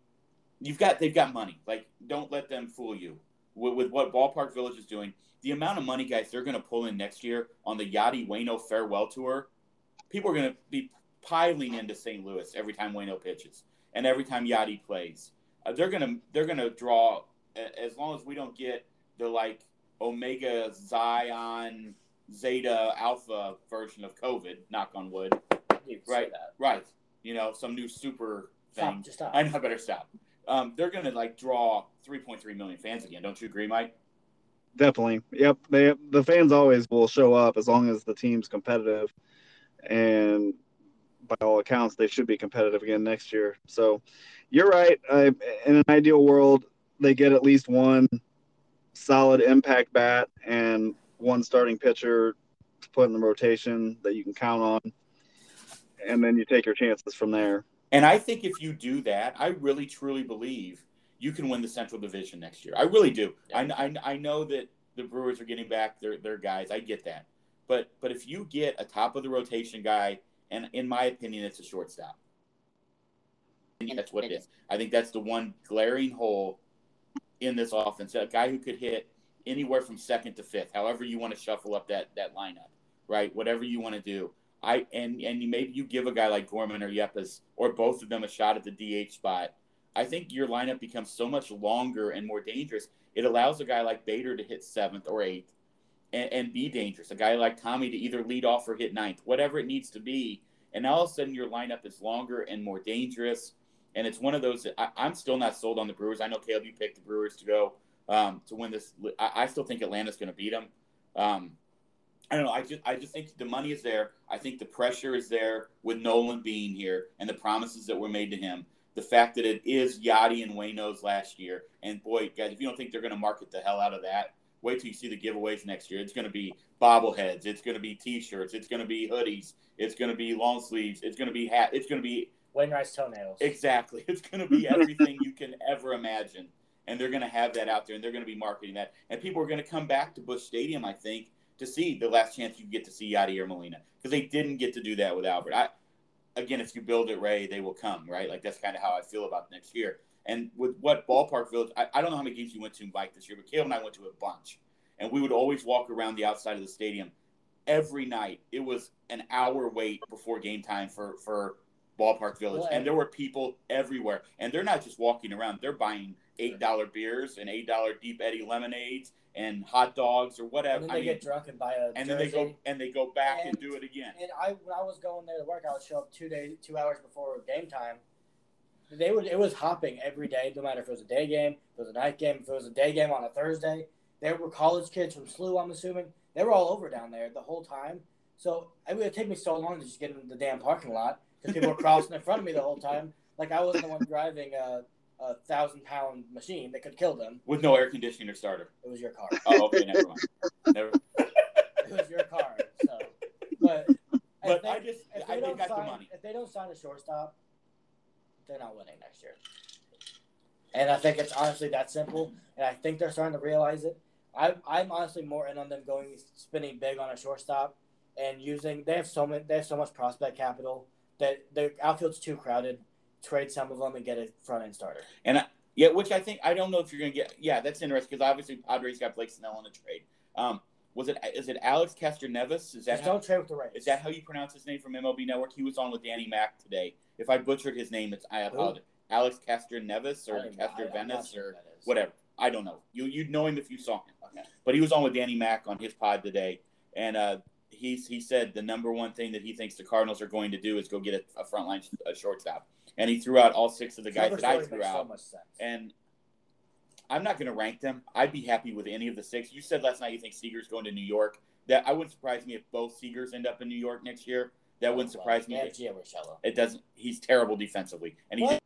you've got they've got money. Like, don't let them fool you with, with what Ballpark Village is doing. The amount of money, guys, they're going to pull in next year on the Yadi Wayno farewell tour. People are going to be piling into St. Louis every time Wayno pitches and every time Yadi plays. Uh, they're gonna they're gonna draw as long as we don't get the like Omega Zion Zeta Alpha version of COVID. Knock on wood. right, right. You know, some new super thing. Stop, just stop. I know. I better stop um, they're going to like draw 3.3 million fans again. Don't you agree, Mike? Definitely. Yep. They the fans always will show up as long as the team's competitive, and by all accounts, they should be competitive again next year. So, you're right. I, in an ideal world, they get at least one solid impact bat and one starting pitcher to put in the rotation that you can count on, and then you take your chances from there. And I think if you do that, I really truly believe you can win the Central Division next year. I really do. I, I, I know that the Brewers are getting back their their guys. I get that, but but if you get a top of the rotation guy, and in my opinion, it's a shortstop. That's what it is. I think that's the one glaring hole in this offense. A guy who could hit anywhere from second to fifth, however you want to shuffle up that that lineup, right? Whatever you want to do. I and and maybe you give a guy like Gorman or Yepez or both of them a shot at the DH spot. I think your lineup becomes so much longer and more dangerous. It allows a guy like Bader to hit seventh or eighth and, and be dangerous. A guy like Tommy to either lead off or hit ninth, whatever it needs to be. And all of a sudden, your lineup is longer and more dangerous. And it's one of those that I, am still not sold on the Brewers. I know Caleb, you picked the Brewers to go um, to win this. I, I still think Atlanta's going to beat them. Um, I don't know. I just I just think the money is there. I think the pressure is there with Nolan being here and the promises that were made to him. The fact that it is Yadi and Wayno's last year, and boy, guys, if you don't think they're going to market the hell out of that, wait till you see the giveaways next year. It's going to be bobbleheads. It's going to be T-shirts. It's going to be hoodies. It's going to be long sleeves. It's going to be hat. It's going to be Wainwright's toenails. Exactly. It's going to be everything you can ever imagine, and they're going to have that out there, and they're going to be marketing that, and people are going to come back to Busch Stadium, I think, to see the last chance you get to see Yadi or Molina because they didn't get to do that with Albert. I, again, if you build it, Ray, they will come, right? Like that's kind of how I feel about next year. And with what ballpark village, I, I don't know how many games you went to in Mike this year, but Caleb and I went to a bunch, and we would always walk around the outside of the stadium every night. It was an hour wait before game time for for ballpark village, and there were people everywhere, and they're not just walking around; they're buying eight dollar beers and eight dollar deep eddy lemonades and hot dogs or whatever. And then they I get drunk and buy a and jersey. then they go and they go back and, and, do it again. And I when I was going there to work, I would show up two days, two hours before game time. They would it was hopping every day, no matter if it was a day game, if it was a night game, if it was a day game on a Thursday. There were college kids from SLU, I'm assuming. They were all over down there the whole time. So it would take me so long to just get in the damn parking lot because people were crossing in front of me the whole time. Like I wasn't the one driving. Uh, a thousand pound machine that could kill them with no air conditioning or starter. It was your car. Oh, okay, never mind. Never. it was your car. So, but but they, I just if they I don't got sign, the money. If they don't sign a shortstop, they're not winning next year. And I think it's honestly that simple. And I think they're starting to realize it. I, I'm honestly more in on them going spending big on a shortstop and using. They have so many. They have so much prospect capital that their outfield's too crowded trade some of them and get a front end starter. And I, yeah, which I think I don't know if you're to get. Yeah, that's interesting because obviously Padres got Blake Snell on the trade. Um, was it is it Alex Castroneves? Is that how, don't trade with the? Is that how you pronounce his name from MLB Network? He was on with Danny Mac today. If I butchered his name, it's I apologize. Alex Castroneves or Castroneves or whatever. I don't know. You you'd know him if you saw him. Okay. But he was on with Danny Mac on his pod today, and uh, he's he said the number one thing that he thinks the Cardinals are going to do is go get a, a frontline a shortstop and he threw out all six of the guys that I threw out. So and I'm not going to rank them. I'd be happy with any of the six. You said last night you think Seager's going to New York. That I wouldn't surprise me if both Seagers end up in New York next year. That wouldn't surprise me. It doesn't. He's terrible defensively, and he. Did,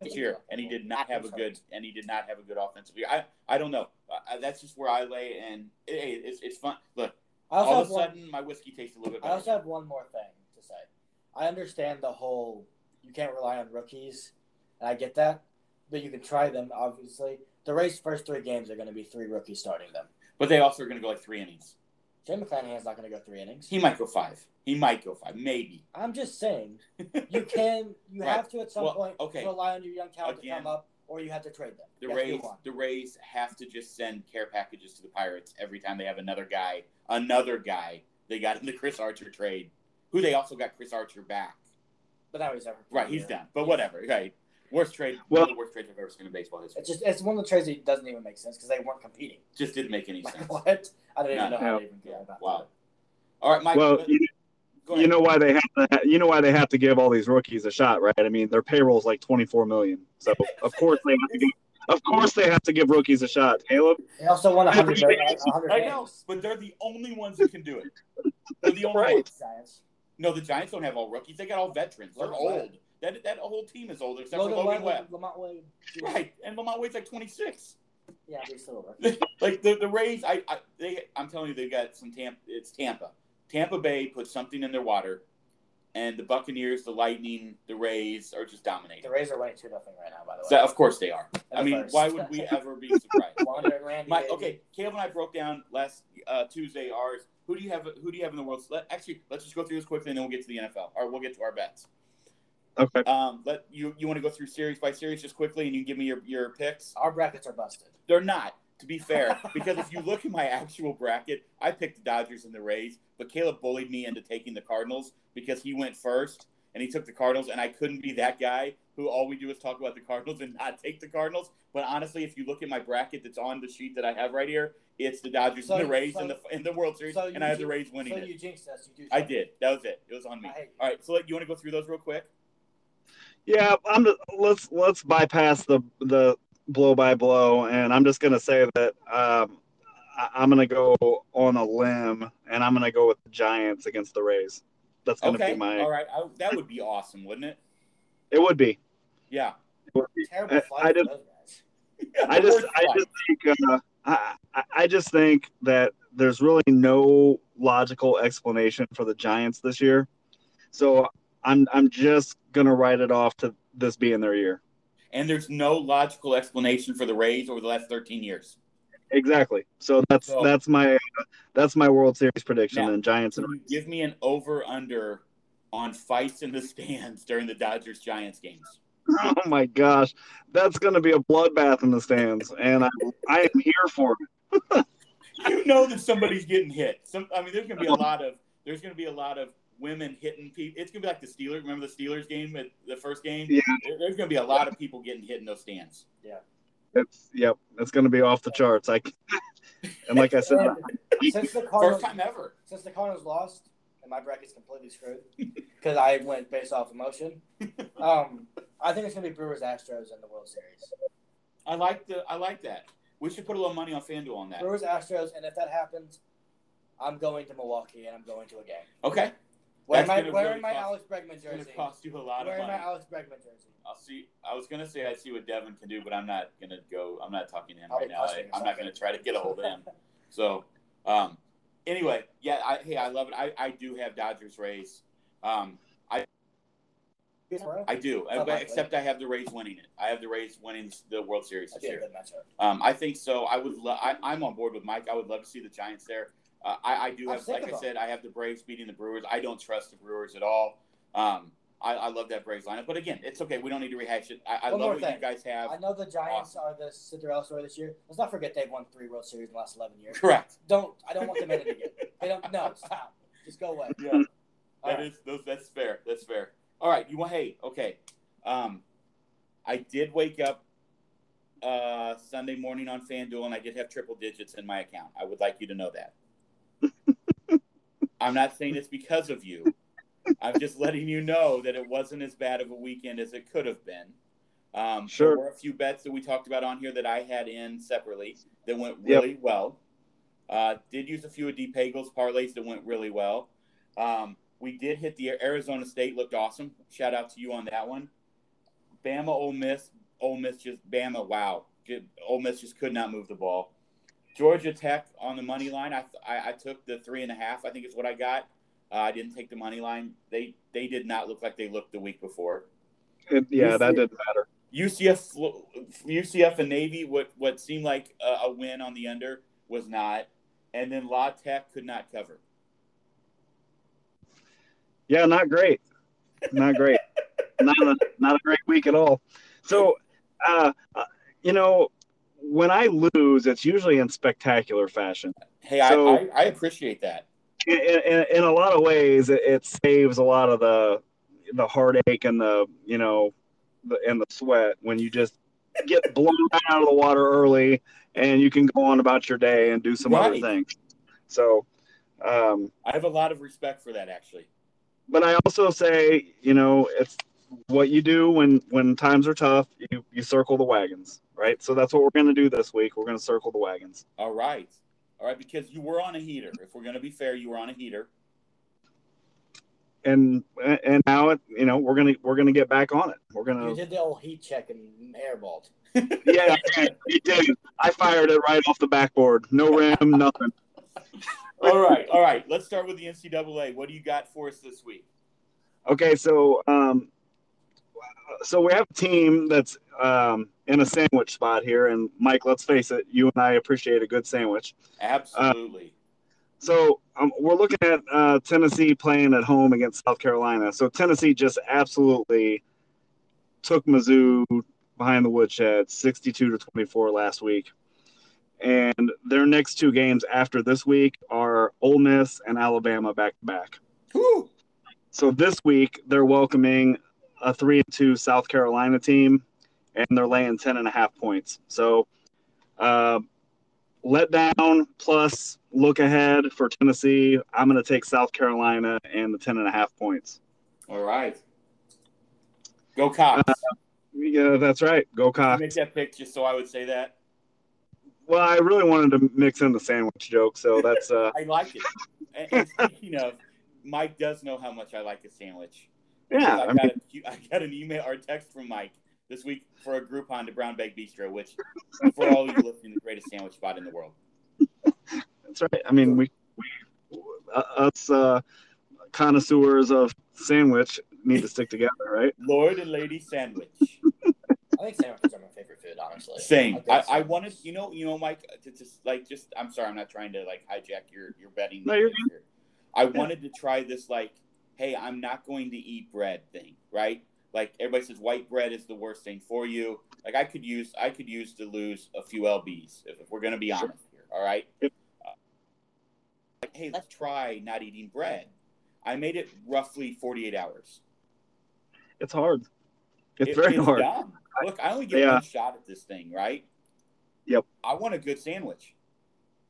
this year, and he did not have a good, and he did not have a good offensive year. I, I don't know. Uh, that's just where I lay, and hey, it's, it's fun. Look, all of a sudden, one, my whiskey tastes a little bit better. I also have one more thing to say. I understand the whole you can't rely on rookies. And I get that, but you can try them. Obviously, the race first three games are going to be three rookies starting them. But they also are going to go like three innings. Jay McClanahan's not going to go three innings. He might go five. He might go five, maybe. I'm just saying, you can, you right. have to at some well, point okay. rely on your young talent Again, to come up, or you have to trade them. The Rays, the Rays have to just send care packages to the Pirates every time they have another guy, another guy they got in the Chris Archer trade, who they also got Chris Archer back. But now he's ever right. He's done. But whatever. Right. Worst trade. Well, one of the worst trades I've ever seen in baseball history. It's just it's one of the trades that doesn't even make sense because they weren't competing. Just didn't make any sense. what? I don't even know how they even feel about wow. that. All right, Mike. Well, you, you know why they have to. You know why they have to give all these rookies a shot, right? I mean, their payroll is like twenty four million. So of course they have to give. Of course they have to give rookies a shot. Caleb. They also won 100, 100 I know, but they're the only ones that can do it. They're the only right. ones. No, the Giants don't have all rookies. They got all veterans. They're old. That that whole team is older except Logan for Logan Webb. Webb. LaMonte Wade. Right, and LaMonte Wade's like 26. Yeah, they're still like the the Rays, I, I they I'm telling you, they got some Tampa. It's Tampa. Tampa Bay put something in their water, and the Buccaneers, the Lightning, the Rays are just dominating. The Rays are winning two nothing right now. By the way, so, of course they are. I mean, First. why would we ever be surprised? Randy. My, okay, Caleb and I broke down last uh, Tuesday ours. Who do you have? Who do you have in the world? Let, actually, let's just go through this quickly, and then we'll get to the NFL, or we'll get to our bets. Okay. Um, let you you want to go through series by series just quickly, and you can give me your your picks. Our brackets are busted. They're not, to be fair, because if you look at my actual bracket, I picked the Dodgers and the Rays, but Caleb bullied me into taking the Cardinals because he went first and he took the Cardinals, and I couldn't be that guy who all we do is talk about the Cardinals and not take the Cardinals. But honestly, if you look at my bracket that's on the sheet that I have right here, it's the Dodgers So- and the Rays so- in the in the World Series, so and I have the Rays winning So it. you jinxed us. You do. I did. That was it. It was on me. I hate you. All right, so let, you want to go through those real quick? Yeah, I'm. Just, let's let's bypass the the blow by blow, and I'm just gonna say that um, I, I'm gonna go on a limb, and I'm gonna go with the Giants against the Rays. That's gonna Okay. be my. All right. I, that would be awesome, wouldn't it? It would be. Yeah. Would be. Terrible I- I just- I just, I just think, uh, I- I just think that there's really no logical explanation for the Giants this year. So I'm, I'm just gonna write it off to this being their year. and there's no logical explanation for the Rays over the last 13 years. Exactly. So that's So- that's my that's my World Series prediction. Now, and Giants and give me an over under on fights in the stands during the Dodgers Giants games? oh my gosh, that's gonna be a bloodbath in the stands, and I I am here for it. You know that somebody's getting hit. Some, I mean, there's going to be a lot of there's going to be a lot of women hitting people. It's going to be like the Steelers. Remember the Steelers game at the first game? Yeah. There's going to be a lot of people getting hit in those stands. Yeah. It's yep, it's gonna be off the charts. Like, and like I said, And since the Cardinals, First time ever. since the Cardinals lost, and my bracket's completely screwed because I went based off emotion. Um, I think it's gonna be Brewers Astros in the World Series. I like the I like that. We should put a little money on FanDuel on that. Brewers Astros, and if that happens, I'm going to Milwaukee and I'm going to a game. Okay. Wearing That's my wearing really my cost- Alex Bregman It's going jersey. to cost you a lot of Wearing money. my Alex Bregman jersey. I'll see. I was gonna say I see what Devin can do, but I'm not gonna go. I'm not talking to him I'll right now. I, I'm not gonna try to get a hold of him. So, um, anyway, yeah. I, hey, I love it. I, I do have Dodgers Rays. Um, I do, Oh, except I have the Rays winning it. I have the Rays winning the World Series this year. Um, I think so. I would. Lo- I, I'm on board with Mike. I would love to see the Giants there. Uh, I, I do have, like I said, I have the Braves beating the Brewers. I don't trust the Brewers at all. Um, I, I love that Braves lineup, but again, it's okay. We don't need to rehash it. I, I love what thing. you guys have. I know the Giants are the Cinderella story this year. Let's not forget they've won three World Series in the last eleven years. Correct. Don't I don't want them in it again. They don't. No, stop. Just go away. Yeah, that right. is those. That's fair. That's fair. All right. You want? Hey, okay. Um, I did wake up uh, Sunday morning on FanDuel, and I did have triple digits in my account. I would like you to know that. I'm not saying it's because of you. I'm just letting you know that it wasn't as bad of a weekend as it could have been. Um, Sure. There were a few bets that we talked about on here that I had in separately that went Yep. really well. Uh, did use a few of D Pagel's parlays that went really well. Um, we did hit the Arizona State, looked awesome. Shout out to you on that one. Bama, Ole Miss, Ole Miss just Bama. Wow, Ole Miss just could not move the ball. Georgia Tech on the money line. I, I, I took the three and a half. I think is what I got. Uh, I didn't take the money line. They they did not look like they looked the week before. it, yeah, that didn't matter. UCF UCF and Navy. What what seemed like a, a win on the under was not, and then La Tech could not cover. Yeah, not great. Not great. not a not a great week at all. So, uh, uh, you know, when I lose, it's usually in spectacular fashion. Hey, So- I, I I appreciate that. In, in, in a lot of ways, it, it saves a lot of the the heartache and the you know the, and the sweat when you just get blown out of the water early and you can go on about your day and do some other things. So, um, I have a lot of respect for that actually. but I also say, you know, it's what you do when when times are tough. You you circle the wagons, right? So that's what we're going to do this week. We're going to circle the wagons. All right, all right, because you were on a heater. If we're going to be fair, you were on a heater. And and now it, you know, we're gonna we're gonna get back on it. We're gonna You did the old heat check and airballed. yeah, he did. I fired it right off the backboard. No rim, nothing. All right, all right. Let's start with the NCAA. What do you got for us this week? Okay, so um, so we have a team that's um, in a sandwich spot here, and Mike, let's face it, you and I appreciate a good sandwich. Absolutely. Uh, so um, we're looking at uh, Tennessee playing at home against South Carolina. So Tennessee just absolutely took Mizzou behind the woodshed, 62 to 24 last week. And their next two games after this week are Ole Miss and Alabama back to back. So this week they're welcoming a three and two South Carolina team, and they're laying 10 and a half points. So uh, let down plus look ahead for Tennessee. I'm going to take South Carolina and the 10 and a half points. All right. Go Cox. Uh, yeah, that's right. Go Cox. make that pick just so I would say that. Well, I really wanted to mix in the sandwich joke, so that's. Uh... I like it. And, and speaking of, Mike does know how much I like a sandwich. Yeah, I, I got a, I got an email or text from Mike this week for a Groupon to Brown Bag Bistro, which for all of you listening, the greatest sandwich spot in the world. That's right. I mean, we, we uh, us uh, connoisseurs of sandwich need to stick together, right? Lord and Lady Sandwich. I think sandwiches are my favorite food, honestly. Same. I'll I, I sandwiches. wanted, you know, you know, Mike, to just like, just I'm sorry, I'm not trying to like hijack your your betting. No, you're here. I wanted to try this like, hey, I'm not going to eat bread thing, right? Like everybody says, white bread is the worst thing for you. Like I could use, I could use to lose a few lbs if, if we're going to be Sure. honest here. All right. Uh, like, hey, let's try not eating bread. I made it roughly 48 hours. It's hard. It's It- very hard. dumb. Look, I only get Yeah. one shot at this thing, right? Yep. I want a good sandwich.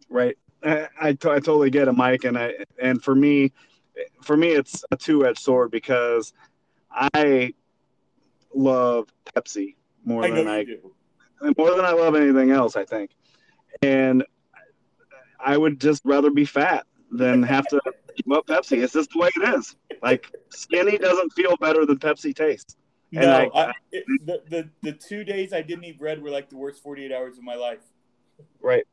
Right. I, I, I totally get it, Mike. And I and for me, for me, it's a two edged sword because I love Pepsi more I than I do. more than I love anything else. I think, and I would just rather be fat than have to up Pepsi. It's just the way it is. Like skinny doesn't feel better than Pepsi tastes. And No, I- I, it, the, the the two days I didn't eat bread were like the worst 48 hours of my life. Right.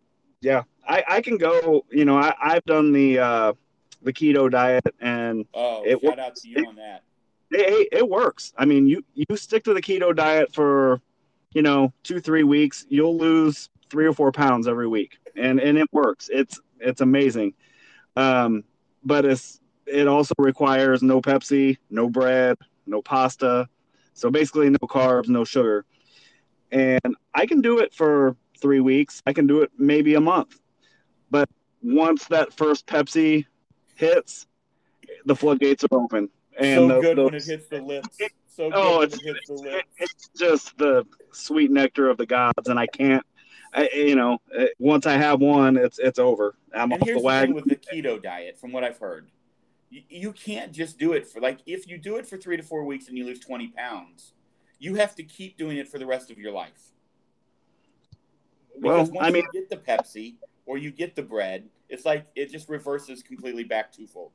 Yeah. I, I can go, you know, I, I've done the uh the keto diet and Oh, It shout out to you on that. it, it works. I mean, you you stick to the keto diet for, you know, two three weeks, you'll lose three or four pounds every week, and and it works. It's it's amazing. Um, but it's it also requires no Pepsi, no bread, no pasta, so basically no carbs, no sugar, and I can do it for three weeks. I can do it maybe a month, but once that first Pepsi hits, the floodgates are open. And so the- good when it hits the lips. So good Oh, when it's- it the it's just the sweet nectar of the gods, and I can't. I, you know, uh, once I have one, it's it's over. I'm And off the the wagon. with the keto diet, from what I've heard, you, you can't just do it for like if you do it for three to four weeks and you lose 20 pounds, you have to keep doing it for the rest of your life. Well, once I mean, you get the Pepsi or you get the bread, it's like it just reverses completely back twofold.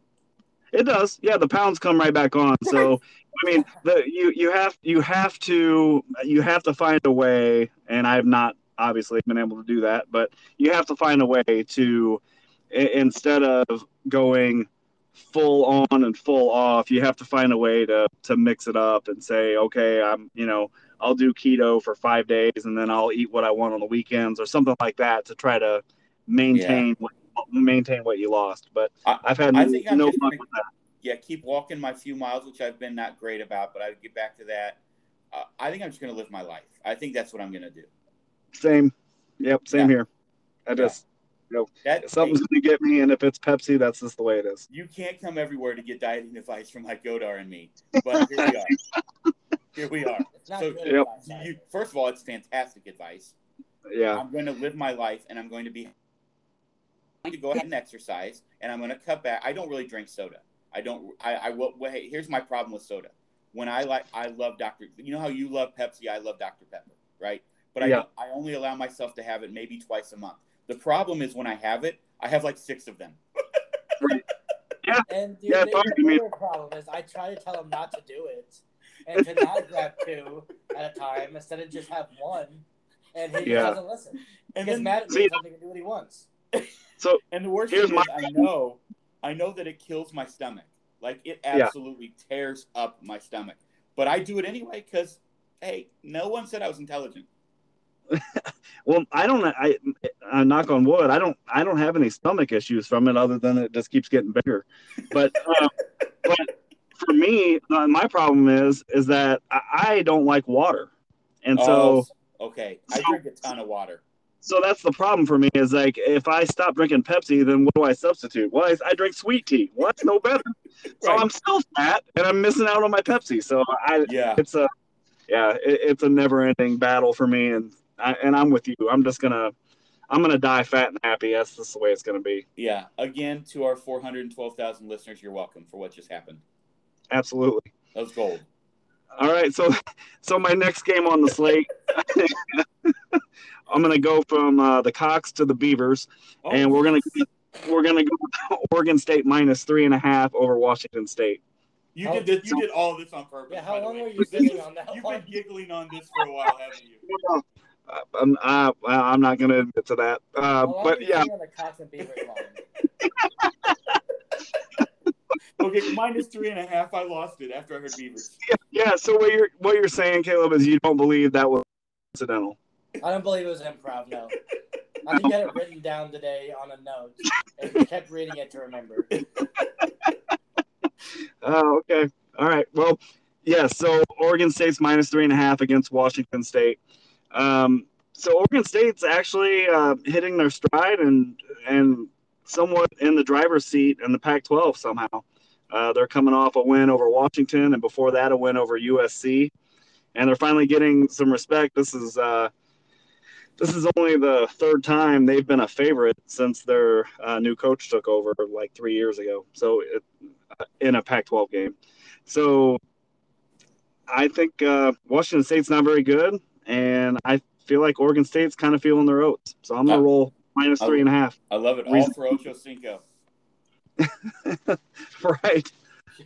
it does. Yeah, the pounds come right back on. So, I mean, the you you have you have to you have to find a way, and I've not obviously been able to do that, but you have to find a way to instead of going full on and full off, you have to find a way to to mix it up and say, okay, I'm you know I'll do keto for five days and then I'll eat what I want on the weekends or something like that to try to maintain what maintain what you lost. But I- I've had I no, think no just with that. Yeah, keep walking my few miles, which I've been not great about, but I get back to that. Uh, I think I'm just going to live my life. I think that's what I'm going to do. Same. Yep, same Yeah. here. I just you That something's gonna get me, and if it's Pepsi, that's just the way it is. you can't come everywhere to get dieting advice from like Godar and me, but here we are. here we are. It's not So, Yep. You, first of all, it's fantastic advice. Yeah, I'm going to live my life, and I'm going to be I'm going to go ahead and exercise, and I'm going to cut back. I don't really drink soda. I don't. I. I will. Well, hey, here's my problem with soda. When I like, I love Dr. You know how you love Pepsi, I love Dr. Pepper, right? But I Yeah. don't, I only allow myself to have it maybe twice a month. The problem is when I have it, I have like six of them. And dude, Yeah, the, it's hard the to problem is I try to tell him not to do it, and to not grab two at a time instead of just have one, and he Yeah. doesn't listen. He And gets then, mad at me See- and tells me to do what he wants. So and the worst thing is, I know, I know that it kills my stomach. Like it Yeah. absolutely tears up my stomach. but I do it anyway because hey, no one said I was intelligent. Well, I don't. I, I knock on wood. I don't. I don't have any stomach issues from it, other than it just keeps getting bigger. But, uh, but for me, uh, my problem is is that I, I don't like water, and so Oh, okay, I so- drink a ton of water. So that's the problem for me. Is like if I stop drinking Pepsi, then what do I substitute? Well, I, I drink sweet tea. Well, that's no better. So Right. I'm still fat, and I'm missing out on my Pepsi. So I, Yeah, it's a yeah it, it's a never ending battle for me and I, and i'm with you i'm just gonna i'm gonna die fat and happy that's just the way it's gonna be yeah. Again, to our 412,000 listeners, you're welcome for what just happened. absolutely That was gold. All right so so my next game on the slate i'm gonna go from uh, the cox to the beavers Oh, and we're gonna we're gonna go oregon state minus three and a half over washington state You did this. You did all this on purpose. Yeah, how long way. were you You've sitting on that You've one? been giggling on this for a while, haven't you? Uh, I'm, I, I'm not gonna admit to that uh, How long but yeah Okay, minus three and a half. I lost it after I heard Beavers. yeah yeah. so what you're what you're saying caleb is you don't believe that was incidental I don't believe it was improv. No, I think you had it written down today on a note and kept reading it to remember. Oh, okay. All right. Well, yeah. So Oregon State's minus three and a half against Washington State. Um, so Oregon State's actually uh, hitting their stride and and somewhat in the driver's seat in the Pac-12 somehow. Uh, they're coming off a win over Washington, and before that, a win over USC, and they're finally getting some respect. This is uh, this is only the third time they've been a favorite since their uh, new coach took over like three years ago. So it, in a Pac-12 game. So I think uh, Washington State's not very good, and I feel like Oregon State's kind of feeling their oats. So I'm gonna Uh, roll minus three and a half. I love it. All Reason- for Ocho Cinco. right.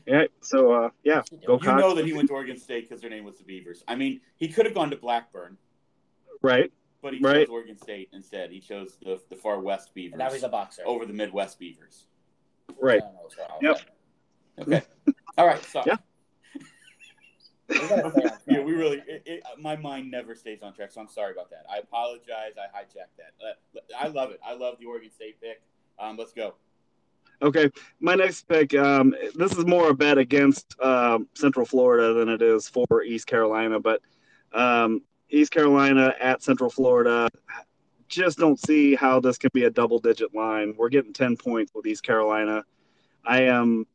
Yeah. So uh, yeah, go You Cox. know that he went to Oregon State because their name was the Beavers. I mean, he could have gone to Blackburn, Right. but he Right. chose Oregon State instead. He chose the, the far west Beavers And now he's a boxer. over the Midwest Beavers. Right. I don't know what's wrong with Yep. Okay. All right. So Yeah. We gotta stay on track. Yeah, we really. It, it, my mind never stays on track, so I'm sorry about that. I apologize. I hijacked that. Uh, I love it. I love the Oregon State pick. Um, let's go. Okay. My next pick. Um, this is more a bet against um, Central Florida than it is for East Carolina, but um, East Carolina at Central Florida. Just don't see how this can be a double-digit line. We're getting ten points with East Carolina. I am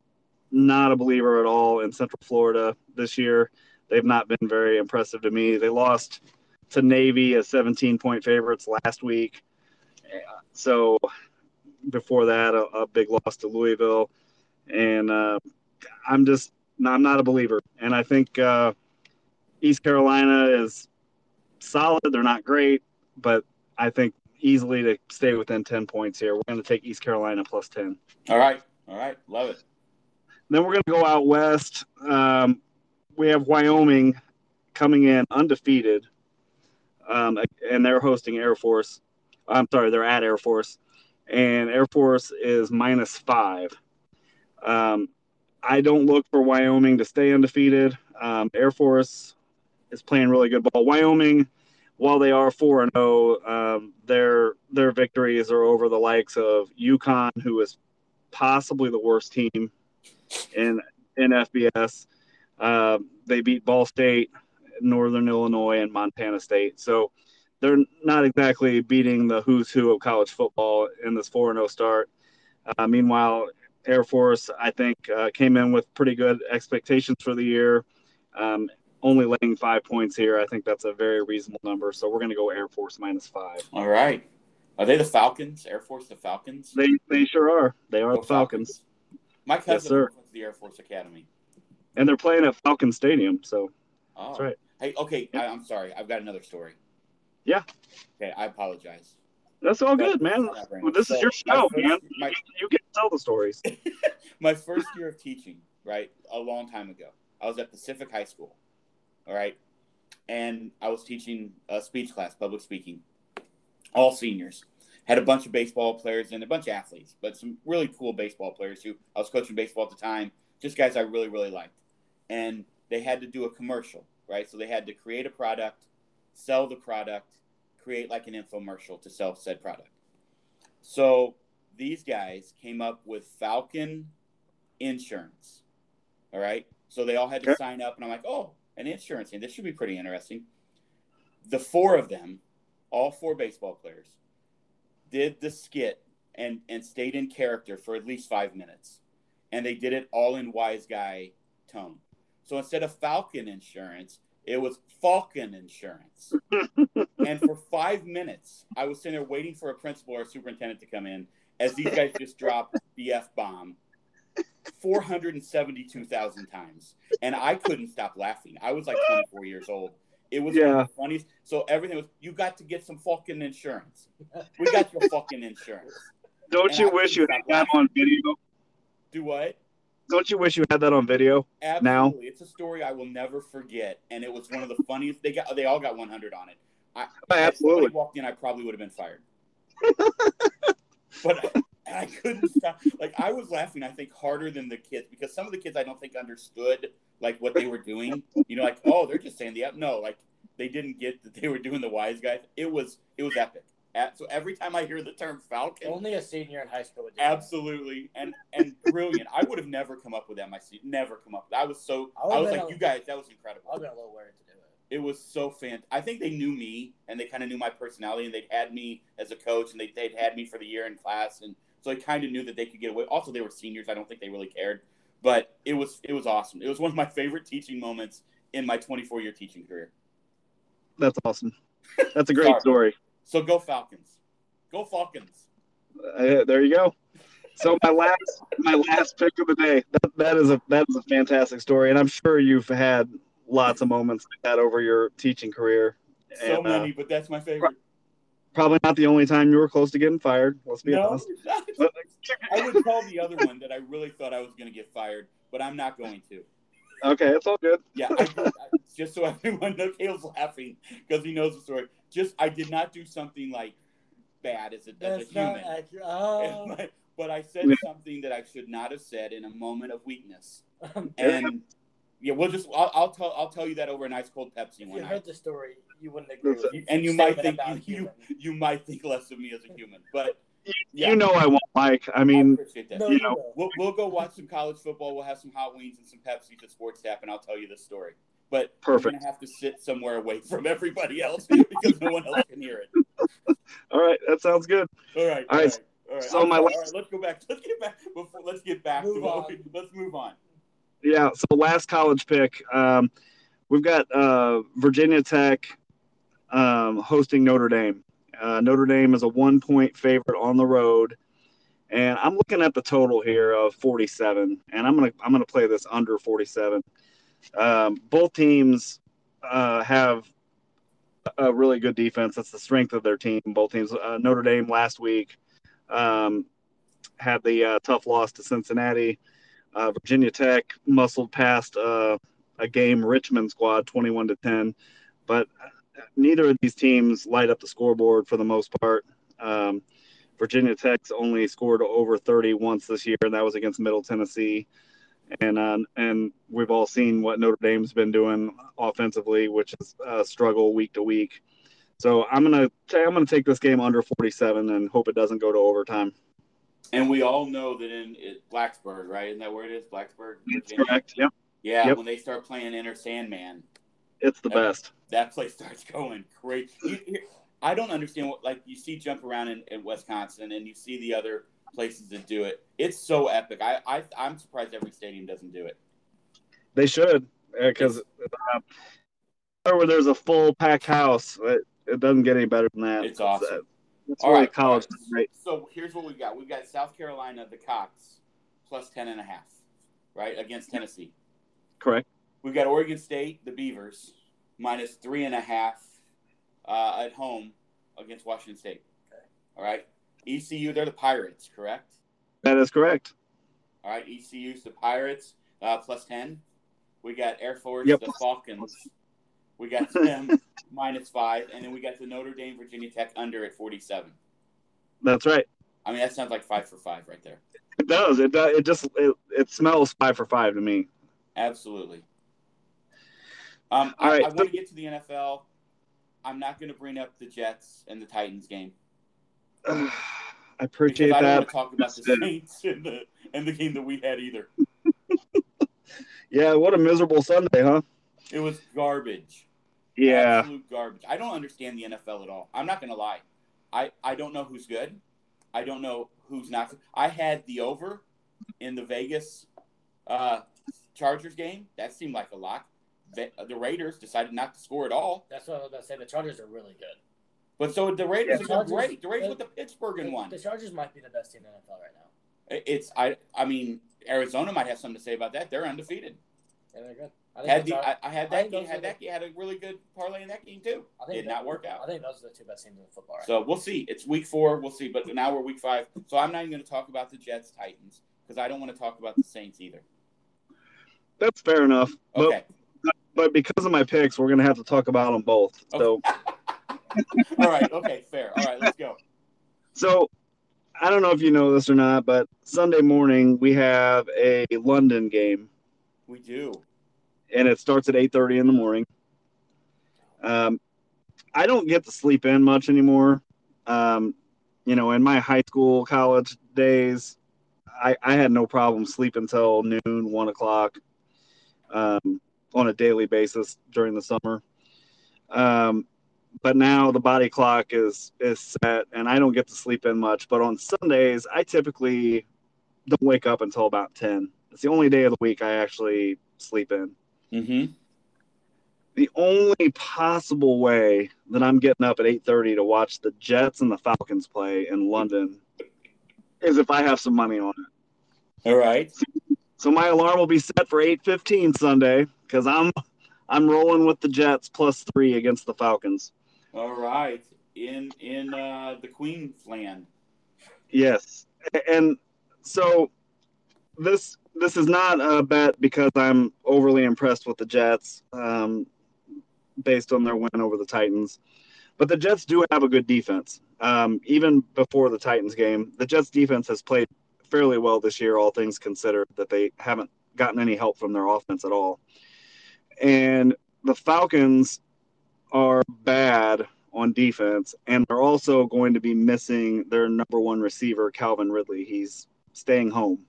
not a believer at all in Central Florida this year. They've not been very impressive to me. They lost to Navy as 17 point favorites last week. So before that, a, a big loss to Louisville. And uh, I'm just, I'm not a believer. And I think uh, East Carolina is solid. They're not great, but I think easily to stay within 10 points here. We're going to take East Carolina plus 10. All right. All right. Love it. Then we're going to go out west. Um, we have Wyoming coming in undefeated, um, and they're hosting Air Force. I'm sorry, they're at Air Force, and Air Force is minus five. Um, I don't look for Wyoming to stay undefeated. Um, Air Force is playing really good ball. Wyoming, while they are four and zero, um, their their victories are over the likes of UConn, who is possibly the worst team in in FBS. Uh, they beat Ball State, Northern Illinois, and Montana State. So they're not exactly beating the who's who of college football in this 4 0 start. Uh, meanwhile, Air Force, I think, uh, came in with pretty good expectations for the year. Um, only laying five points here. I think that's a very reasonable number. So we're going to go Air Force minus five. All right. Are they the Falcons? Air Force, the Falcons? They they sure are. They are Go the Falcons. My cousin to the Air Force Academy. And they're playing at Falcon Stadium. So Oh. that's right. Hey, okay. Yep. I, I'm sorry. I've got another story. Yeah. Okay, I apologize. That's all good, man. Well, this is your show, my man. my- You, you get to tell the stories. my first year of teaching, right, a long time ago, I was at Pacific High School, all right, and I was teaching a speech class, public speaking, all seniors. Had a bunch of baseball players and a bunch of athletes, but some really cool baseball players who I was coaching baseball at the time, just guys I really, really liked. And they had to do a commercial, right? So they had to create a product, sell the product, create like an infomercial to sell said product. So these guys came up with Falcon Insurance. All right. So they all had to Okay. sign up, and I'm like, oh, an insurance thing. This should be pretty interesting. The four of them, all four baseball players, did the skit and and stayed in character for at least five minutes, and they did it all in wise guy tone. So instead of Falcon Insurance, it was Falcon Insurance. and for five minutes, I was sitting there waiting for a principal or a superintendent to come in as these guys just dropped the F bomb 472,000 times. And I couldn't stop laughing. I was like 24 years old. It was Yeah. the. So everything was, you got to get some fucking insurance. We got your fucking insurance. Don't And you I wish you had that on video? Do what? Don't you wish you had that on video? Now? Absolutely. It's a story I will never forget. And it was one of the funniest. They got, they all got 100 on it. I, Oh, If absolutely. walked in, I probably would have been fired. but I, I couldn't stop. Like I was laughing, I think harder than the kids because some of the kids I don't think understood like what they were doing. You know, like oh, they're just saying the no, like they didn't get that they were doing the wise guys. It was it was epic. At- So every time I hear the term Falcon, Only a senior in high school would do that. absolutely and and brilliant. I would have never come up with that myself. Never come up. With I was so I I was like, a- you guys, that was incredible I've been a little worried to do it. it was so fan. I think they knew me and they kind of knew my personality and they'd had me as a coach and they, they'd had me for the year in class and so I kind of knew that they could get away. Also, they were seniors. I don't think they really cared, but it was it was awesome. It was one of my favorite teaching moments in my 24 year teaching career. That's awesome. That's a great story. So go Falcons, go Falcons. Uh, there you go. So my last my last pick of the day. That, that is a that is a fantastic story, and I'm sure you've had lots of moments like that over your teaching career. So And, uh, many, but that's my favorite. probably not the only time you were close to getting fired. Let's be No, honest. But- I would call the other one that I really thought I was going to get fired, but I'm not going to. Okay, it's all good. Yeah, I I, just so everyone knows, Caleb's laughing because he knows the story. Just I did not do something like bad as a, as a That's not human, accurate. Oh. but, but I said something that I should not have said in a moment of weakness. Um, And yeah, we'll just I'll, I'll tell I'll tell you that over an ice cold Pepsi if one you night. heard the story, you wouldn't agree with You- and you might think you, you, you might think less of me as a human, but yeah, You know I won't, Mike. I I mean, appreciate that. No, you you know. We'll, we'll go watch some college football. We'll have some hot wings and some Pepsi at Sports Tap, and I'll tell you the story. But we're Perfect. gonna have to sit somewhere away from everybody else because no one else can hear it. all right, that sounds good. All right. All All right, right. All right. so I'm my last- all right, let's go back. Let's get back. Before, let's get back Move to what on. we, let's move on. Yeah. So last college pick, um, we've got uh, Virginia Tech um, hosting Notre Dame. Uh, Notre Dame is a one point favorite on the road, and I'm looking at the total here of 47, and I'm gonna I'm gonna play this under 47. Um, both teams uh, have a really good defense. That's the strength of their team. Both teams. Uh, Notre Dame last week um, had the uh, tough loss to Cincinnati. Uh, Virginia Tech muscled past uh, a game Richmond squad, 21 to 10, but neither of these teams light up the scoreboard for the most part. Um, Virginia Tech's only scored over 30 once this year, and that was against Middle Tennessee. And uh, and we've all seen what Notre Dame's been doing offensively, which is a struggle week to week. So I'm gonna i I'm gonna take this game under 47 and hope it doesn't go to overtime. And we all know that in it, Blacksburg, right? Isn't that where it is? Blacksburg, That's Virginia. correct. Yep, Yeah. Yep. When they start playing Enter Sandman, it's the best. that place starts going crazy. I don't understand what like you see jump around in, in Wisconsin and you see the other places to do it. It's so epic. I, I I'm surprised every stadium doesn't do it. They should, because uh, where there's a full packed house, it, it doesn't get any better than that. It's awesome. All right, college. Right. So here's what we've got. We've got South Carolina, the Cox, plus ten and a half, right, against Tennessee. Correct. We've got Oregon State, the Beavers, minus three and a half uh, at home against Washington State. Okay. All right. ECU, they're the Pirates, correct? That is correct. All right. ECU's the Pirates, uh, plus 10. We got Air Force, Yep. the Falcons. We got them minus five. And then we got the Notre Dame, Virginia Tech under at 47. That's right. I mean, that sounds like five for five right there. It does. It does. It just it, it smells five for five to me. Absolutely. Um, All I, right, I want to get to the NFL. I'm not going to bring up the Jets and the Titans game I because appreciate I don't that. want to talk about the Saints and the and the game that we had either. Yeah, what a miserable Sunday, huh? It was garbage. Yeah. Absolute garbage. I don't understand the NFL at all. I'm not going to lie. I, I don't know who's good. I don't know who's not. I had the over in the Vegas uh, Chargers game. That seemed like a lock. The Raiders decided not to score at all. That's what I was about to say. The Chargers are really good. But so the Raiders Yeah, are Chargers- great. The Raiders with the- Pittsburgh and one. the Chargers might be the best team in the NFL right now. It's I I mean Arizona might have something to say about that. They're undefeated. Yeah, they're good. I think, Had the the I, I had I that think game. those Had that game. Had a really good parlay in that game too. I think Did that- not work out. I think those are the two best teams in football right So we'll see. It's week four. We'll see. But now we're week five. So I'm not even going to talk about the Jets Titans because I don't want to talk about the Saints either. That's fair enough. Okay. but because of my picks, we're going to have to talk about them both. So, All right. Okay. Fair. All right. Let's go. so I don't know if you know this or not, but Sunday morning we have a London game, We do. and it starts at 8:30 in the morning. Um, I don't get to sleep in much anymore. Um, you know, in my high school, college days, I, I had no problem sleeping until noon, one o'clock, um, on a daily basis during the summer. Um, but now the body clock is is set, and I don't get to sleep in much. But on Sundays, I typically don't wake up until about ten. It's the only day of the week I actually sleep in Mm-hmm. the only possible way that I'm getting up at 8:30 to watch the Jets and the Falcons play in London is if I have some money on it. All right. So my alarm will be set for 8:15 Sunday because I'm I'm rolling with the Jets plus three against the Falcons. All right. In in uh, the Queen's land. Yes, and so this this is not a bet because I'm overly impressed with the Jets, um, based on their win over the Titans. But the Jets do have a good defense. Um, even before the Titans game, the Jets defense has played fairly well this year, all things considered. That they haven't gotten any help from their offense at all, and the Falcons are bad on defense, and they're also going to be missing their number one receiver, Calvin Ridley. He's staying home.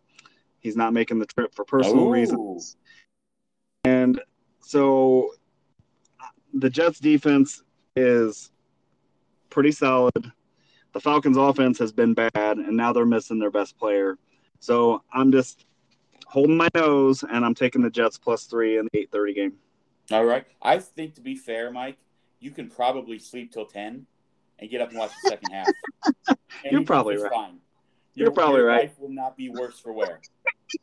He's not making the trip for personal Ooh. reasons. And so the Jets defense is pretty solid. The Falcons offense has been bad, and now they're missing their best player. So I'm just holding my nose, and I'm taking the Jets plus three in the 8:30 game. All right. I think to be fair, Mike, you can probably sleep till ten and get up and watch the second half. You're probably right. Fine. You're Your- probably your right. Life will not be worse for wear.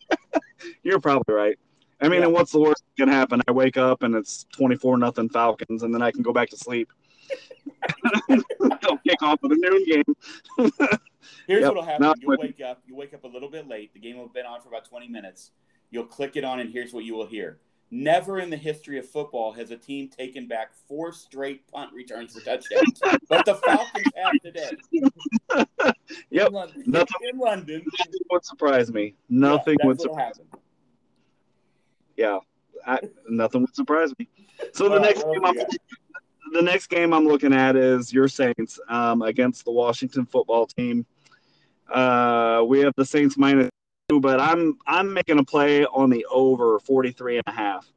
You're probably right. I mean, Yeah. and what's the worst that can happen? I wake up and it's 24 nothing Falcons, and then I can go back to sleep. Don't kick off with a noon game. Here's Yep. what'll happen. You'll wake up. You wake up a little bit late. The game will have been on for about 20 minutes. You'll click it on, and here's what you will hear. Never in the history of football has a team taken back four straight punt returns for touchdowns. but the Falcons have today. Yep. In London. Nothing- In London. Nothing would surprise me. Nothing Yeah, would surprise happen. Yeah, I, nothing would surprise me. So the right, next game, I'm, the next game I'm looking at is your Saints um, against the Washington football team. Uh, we have the Saints minus but I'm I'm making a play on the over 43 and a half.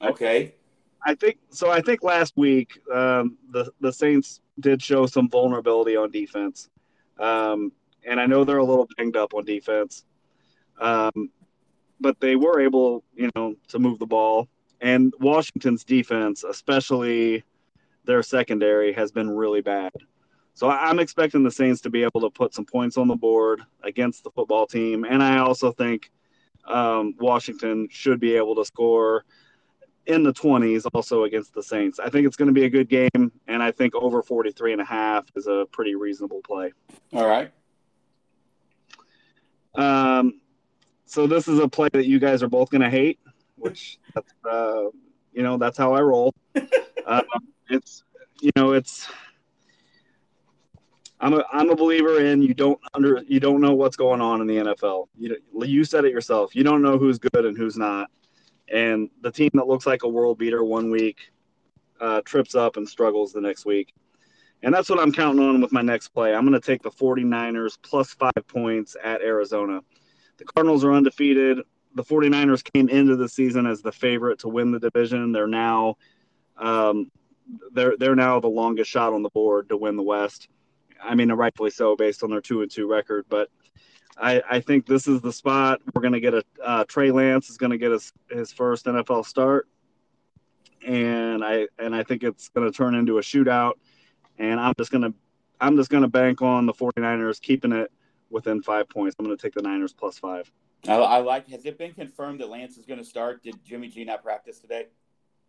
Okay. I think so. I think last week um, the the Saints did show some vulnerability on defense, um, and I know they're a little banged up on defense, um, but they were able, you know, to move the ball. And Washington's defense, especially their secondary, has been really bad. So I'm expecting the Saints to be able to put some points on the board against the football team, and I also think um, Washington should be able to score in the 20s also against the Saints. I think it's going to be a good game, and I think over 43 and a half is a pretty reasonable play. All right. Um, so this is a play that you guys are both going to hate, which that's, uh, you know, that's how I roll. um, it's, you know, it's, I'm a, I'm a believer in you don't under you don't know what's going on in the NFL. You you said it yourself. You don't know who's good and who's not. And the team that looks like a world beater one week uh, trips up and struggles the next week. And that's what I'm counting on with my next play. I'm going to take the 49ers plus five points at Arizona. The Cardinals are undefeated. The 49ers came into the season as the favorite to win the division. They're now um, they're they're now the longest shot on the board to win the West. I mean, rightfully so, based on their two and two record. But I, I think this is the spot. We're going to get a uh, Trey Lance is going to get his his first NFL start, and I and I think it's going to turn into a shootout. And I'm just going to I'm just going to bank on the 49ers keeping it within five points. I'm going to take the Niners plus five. I, I like. Has it been confirmed that Lance is going to start? Did Jimmy G not practice today?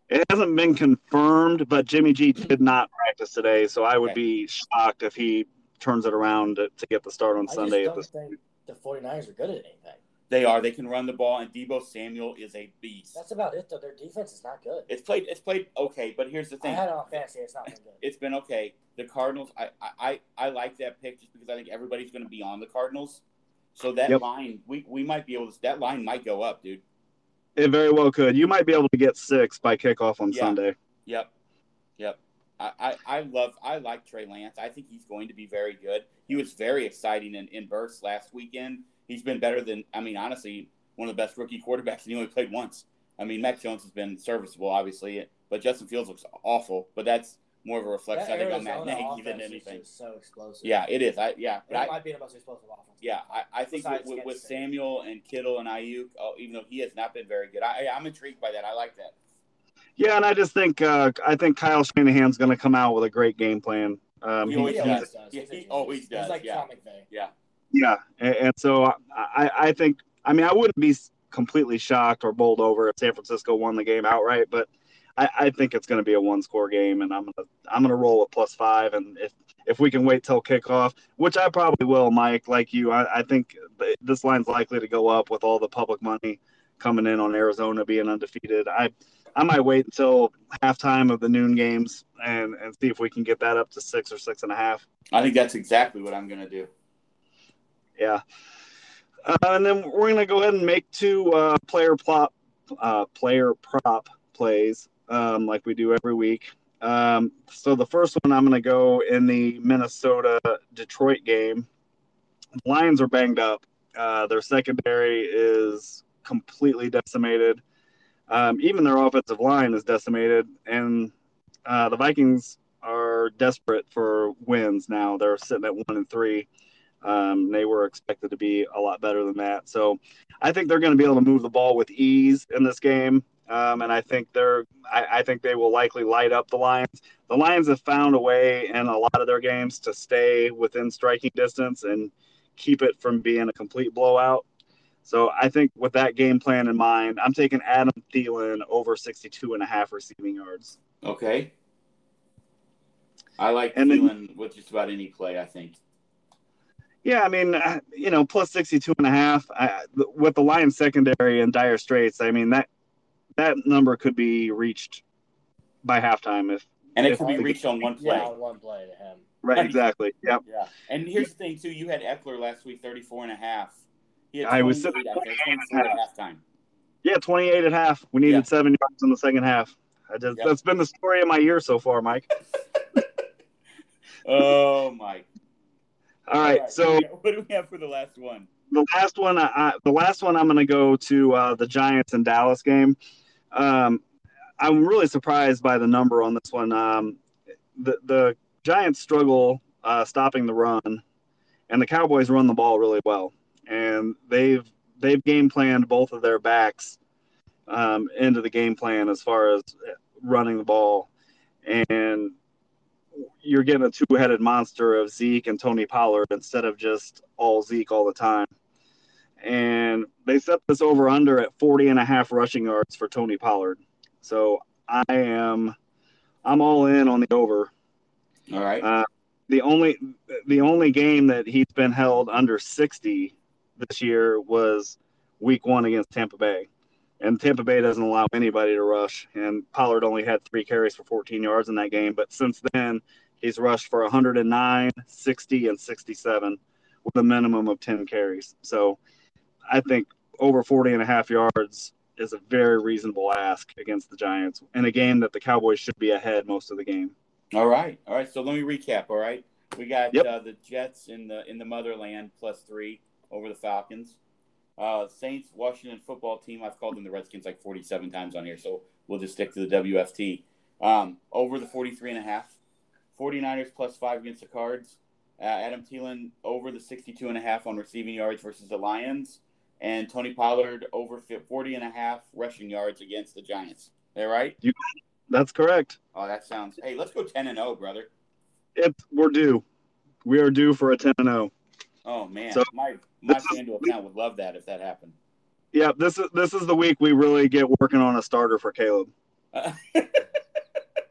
It hasn't been confirmed, but Jimmy G mm-hmm. did not practice today, so I would Okay. be shocked if he turns it around to, to get the start on I Sunday. just At don't this think the 49ers are good at anything. They are. They can run the ball, and Deebo Samuel is a beast. That's about it, though. Their defense is not good. It's played. It's played okay, but here's the thing. I thing. had it on fantasy. It's not been good. It's been okay. The Cardinals. I I I, I like that pick just because I think everybody's going to be on the Cardinals. So that Yep. line, we, we might be able to. That line might go up, dude. It very well could. You might be able to get six by kickoff on Yeah. Sunday. Yep, yep. I, I, I love. I like Trey Lance. I think he's going to be very good. He was very exciting in, in bursts last weekend. He's been better than. I mean, honestly, one of the best rookie quarterbacks, and he only played once. I mean, Mac Jones has been serviceable, obviously, but Justin Fields looks awful. But that's more of a reflection, I think, on Matt Nagy than offense is anything. just so explosive. Yeah, it is. I yeah, but it I, might be the most explosive offense. Yeah, I, I think with, Besides with, with Samuel and Kittle and Aiyuk, oh, even though he has not been very good, I, I'm intrigued by that. I like that. Yeah, and I just think uh, I think Kyle Shanahan's going to come out with a great game plan. Um, He he- always He always does. does. Yeah, He's he a genius. always He's like yeah. Sean McVay. Yeah, Yeah, and, and so I, I think I mean I wouldn't be completely shocked or bowled over if San Francisco won the game outright, but I, I think it's going to be a one score game, and I'm gonna I'm gonna roll with plus five, and if if we can wait till kickoff, which I probably will, Mike, like you, I, I think this line's likely to go up with all the public money coming in on Arizona being undefeated. I I might wait until halftime of the noon games and and see if we can get that up to six or six and a half. I think that's exactly what I'm going to do. Yeah. Uh, and then we're going to go ahead and make two uh, player plot, uh, player prop plays um, like we do every week. Um, so the first one I'm going to go in the Minnesota Detroit game. The Lions are banged up. Uh, their secondary is completely decimated. Um, even their offensive line is decimated, and uh, the Vikings are desperate for wins now. They're sitting at one and three. Um, they were expected to be a lot better than that. So I think they're going to be able to move the ball with ease in this game. Um, and I think they're, I, I think they will likely light up the Lions. The Lions have found a way in a lot of their games to stay within striking distance and keep it from being a complete blowout. So I think with that game plan in mind, I'm taking Adam Thielen over 62 and a half receiving yards. Okay. I like And then- Thielen with just about any play. I think. Yeah, I mean, uh, you know, plus 62 and a half I, with the Lions secondary in dire straits. I mean, that that number could be reached by halftime if And it could be reached on one play. Yeah, on one play to him. right exactly. Yep. Yeah. And here's the thing too, you had Ekeler last week 34 and a half. He had I was 28, sitting I think, 24 at halftime. Yeah, 28 at half. We needed Yeah. 7 yards in the second half. I just Yep. that's been the story of my year so far, Mike. Oh my. All right, so what do we have for the last one? the last one, I, I, the last one, I'm going to go to uh, the Giants and Dallas game. Um, I'm really surprised by the number on this one. Um, the the Giants struggle uh, stopping the run, and the Cowboys run the ball really well. And they've they've game planned both of their backs um, into the game plan as far as running the ball, and you're getting a two-headed monster of Zeke and Tony Pollard instead of just all Zeke all the time. And they set this over under at 40 and a half rushing yards for Tony Pollard. So I am I'm all in on the over. All right. Uh, the only the only game that he's been held under 60 this year was week 1 against Tampa Bay. And Tampa Bay doesn't allow anybody to rush and Pollard only had 3 carries for 14 yards in that game, but since then he's rushed for 109, 60 and 67 with a minimum of 10 carries. So I think over 40 and a half yards is a very reasonable ask against the Giants in a game that the Cowboys should be ahead most of the game. All right, all right. So let me recap. All right, we got Yep. uh, the Jets in the in the motherland plus three over the Falcons. Uh, Saints, Washington football team. I've called them the Redskins like 47 times on here, so we'll just stick to the WFT. Um, over the 43 and a half. 49ers plus five against the Cards. Uh, Adam Thielen over the 62 and a half on receiving yards versus the Lions. And Tony Pollard over 40 and a half rushing yards against the Giants. Is that right? You, That's correct. Oh, that sounds. Hey, let's go 10 and 0, brother. It's we're due. We are due for a 10 and 0. Oh man, So, my my this is- FanDuel account would love that if that happened. Yeah, this is this is the week we really get working on a starter for Caleb. Uh, I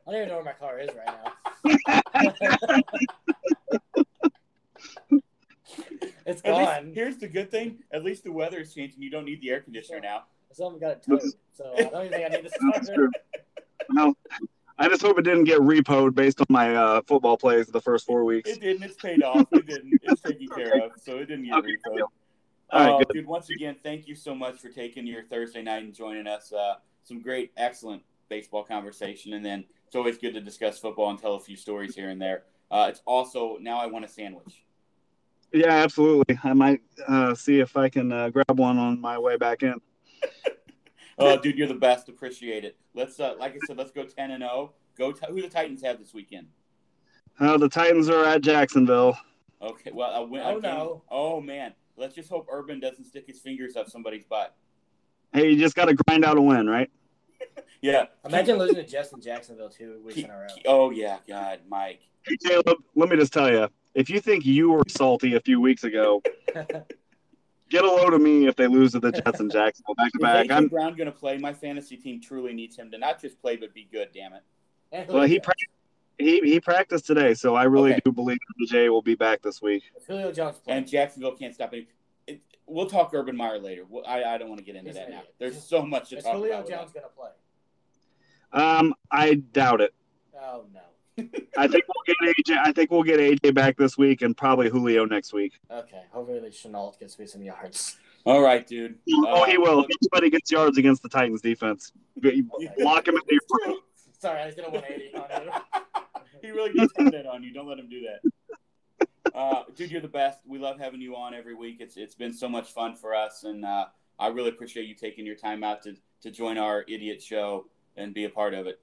don't even know where my car is right now. it's at least- gone. here's the good thing: at least the weather is changing. You don't need the air conditioner now. Someone got it towed, so I don't even think I need to That's start true. Well, I just hope it didn't get repoed based on my uh, football plays the first four weeks. It didn't. It's paid off. It didn't. It's taken care of, so it didn't get Okay, repoed. All right, Uh, good. dude, once again, thank you so much for taking your Thursday night and joining us. Uh, some great, excellent baseball conversation, and then it's always good to discuss football and tell a few stories here and there. Uh, it's also now I want a sandwich. Yeah, absolutely. I might uh, see if I can uh, grab one on my way back in. Oh, dude, you're the best. Appreciate it. Let's, uh, like I said, let's go ten and zero. Go. T- who the Titans have this weekend? Uh, the Titans are at Jacksonville. Okay. Well, a win. Oh, no. Oh man. Let's just hope Urban doesn't stick his fingers up somebody's butt. Hey, you just got to grind out a win, right? Yeah. Imagine losing to Justin Jacksonville two weeks Keep- in a row. oh yeah, God, Mike. Hey, Caleb, let me just tell you, if you think you were salty a few weeks ago, get a load of me if they lose to the Jets and Jacksonville back to back. AJ I'm Brown going to play? My fantasy team truly needs him to not just play but be good. Damn it. Well, he pra- he he practiced today, so I really Okay. do believe Jay will be back this week. Jones. Julio Jones playing. And Jacksonville can't stop it. it we'll talk Urban Meyer later. Well, I, I don't want to get into He's that now. There's so much to Is talk Julio about. with Jones going to play? Um, I doubt it. Oh no. I think we'll get AJ. I think we'll get AJ back this week and probably Julio next week. Okay. Hopefully Chenault gets me some yards. All right, dude. oh, he Uh, will. Anybody gets yards against the Titans defense, lock him into your. It's. Sorry, I was gonna 180 on you. he really gets that on you. Don't let him do that. Uh, dude, you're the best. We love having you on every week. It's it's been so much fun for us, and uh, I really appreciate you taking your time out to to join our idiot show and be a part of it.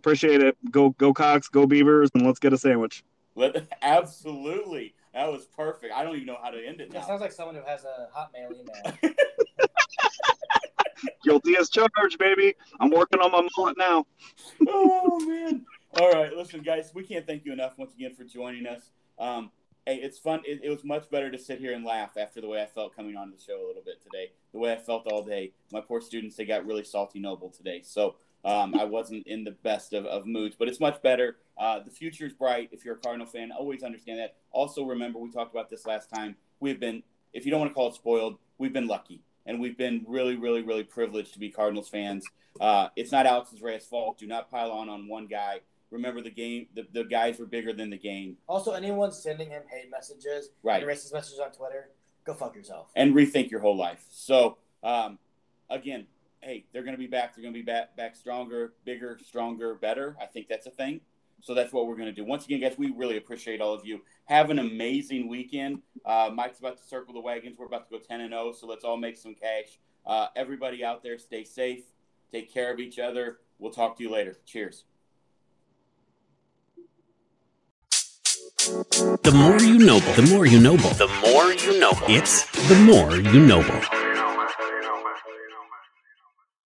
Appreciate it. Go go Cox. Go Beavers, and let's get a sandwich. Let, absolutely, that was perfect. I don't even know how to end it That now. sounds like someone who has a Hotmail email. Guilty as charged, baby. I'm working on my mullet now. oh man! All right, listen, guys, we can't thank you enough once again for joining us. Um, hey, it's fun. It, it was much better to sit here and laugh after the way I felt coming on the show a little bit today. The way I felt all day. My poor students, they got really salty noble today. So um, I wasn't in the best of, of moods, but it's much better. Uh, the future is bright. If you're a Cardinal fan, always understand that. Also, remember we talked about this last time. We've been, if you don't want to call it spoiled, we've been lucky. And we've been really, really, really privileged to be Cardinals fans. Uh, it's not Alex's Reyes' fault. Do not pile on on one guy. Remember, the game, the, the guys were bigger than the game. Also, anyone sending him hate messages Right. racist messages on Twitter, go fuck yourself. and rethink your whole life. So, um, again, hey, they're going to be back. They're going to be back, back stronger, bigger, stronger, better. I think that's a thing. So that's what we're going to do. Once again, guys, we really appreciate all of you. Have an amazing weekend. Uh, Mike's about to circle the wagons. We're about to go 10 and 0. So let's all make some cash. Uh, everybody out there, stay safe. Take care of each other. We'll talk to you later. Cheers. The more you know, the more you know, the more you know. It's the more you know.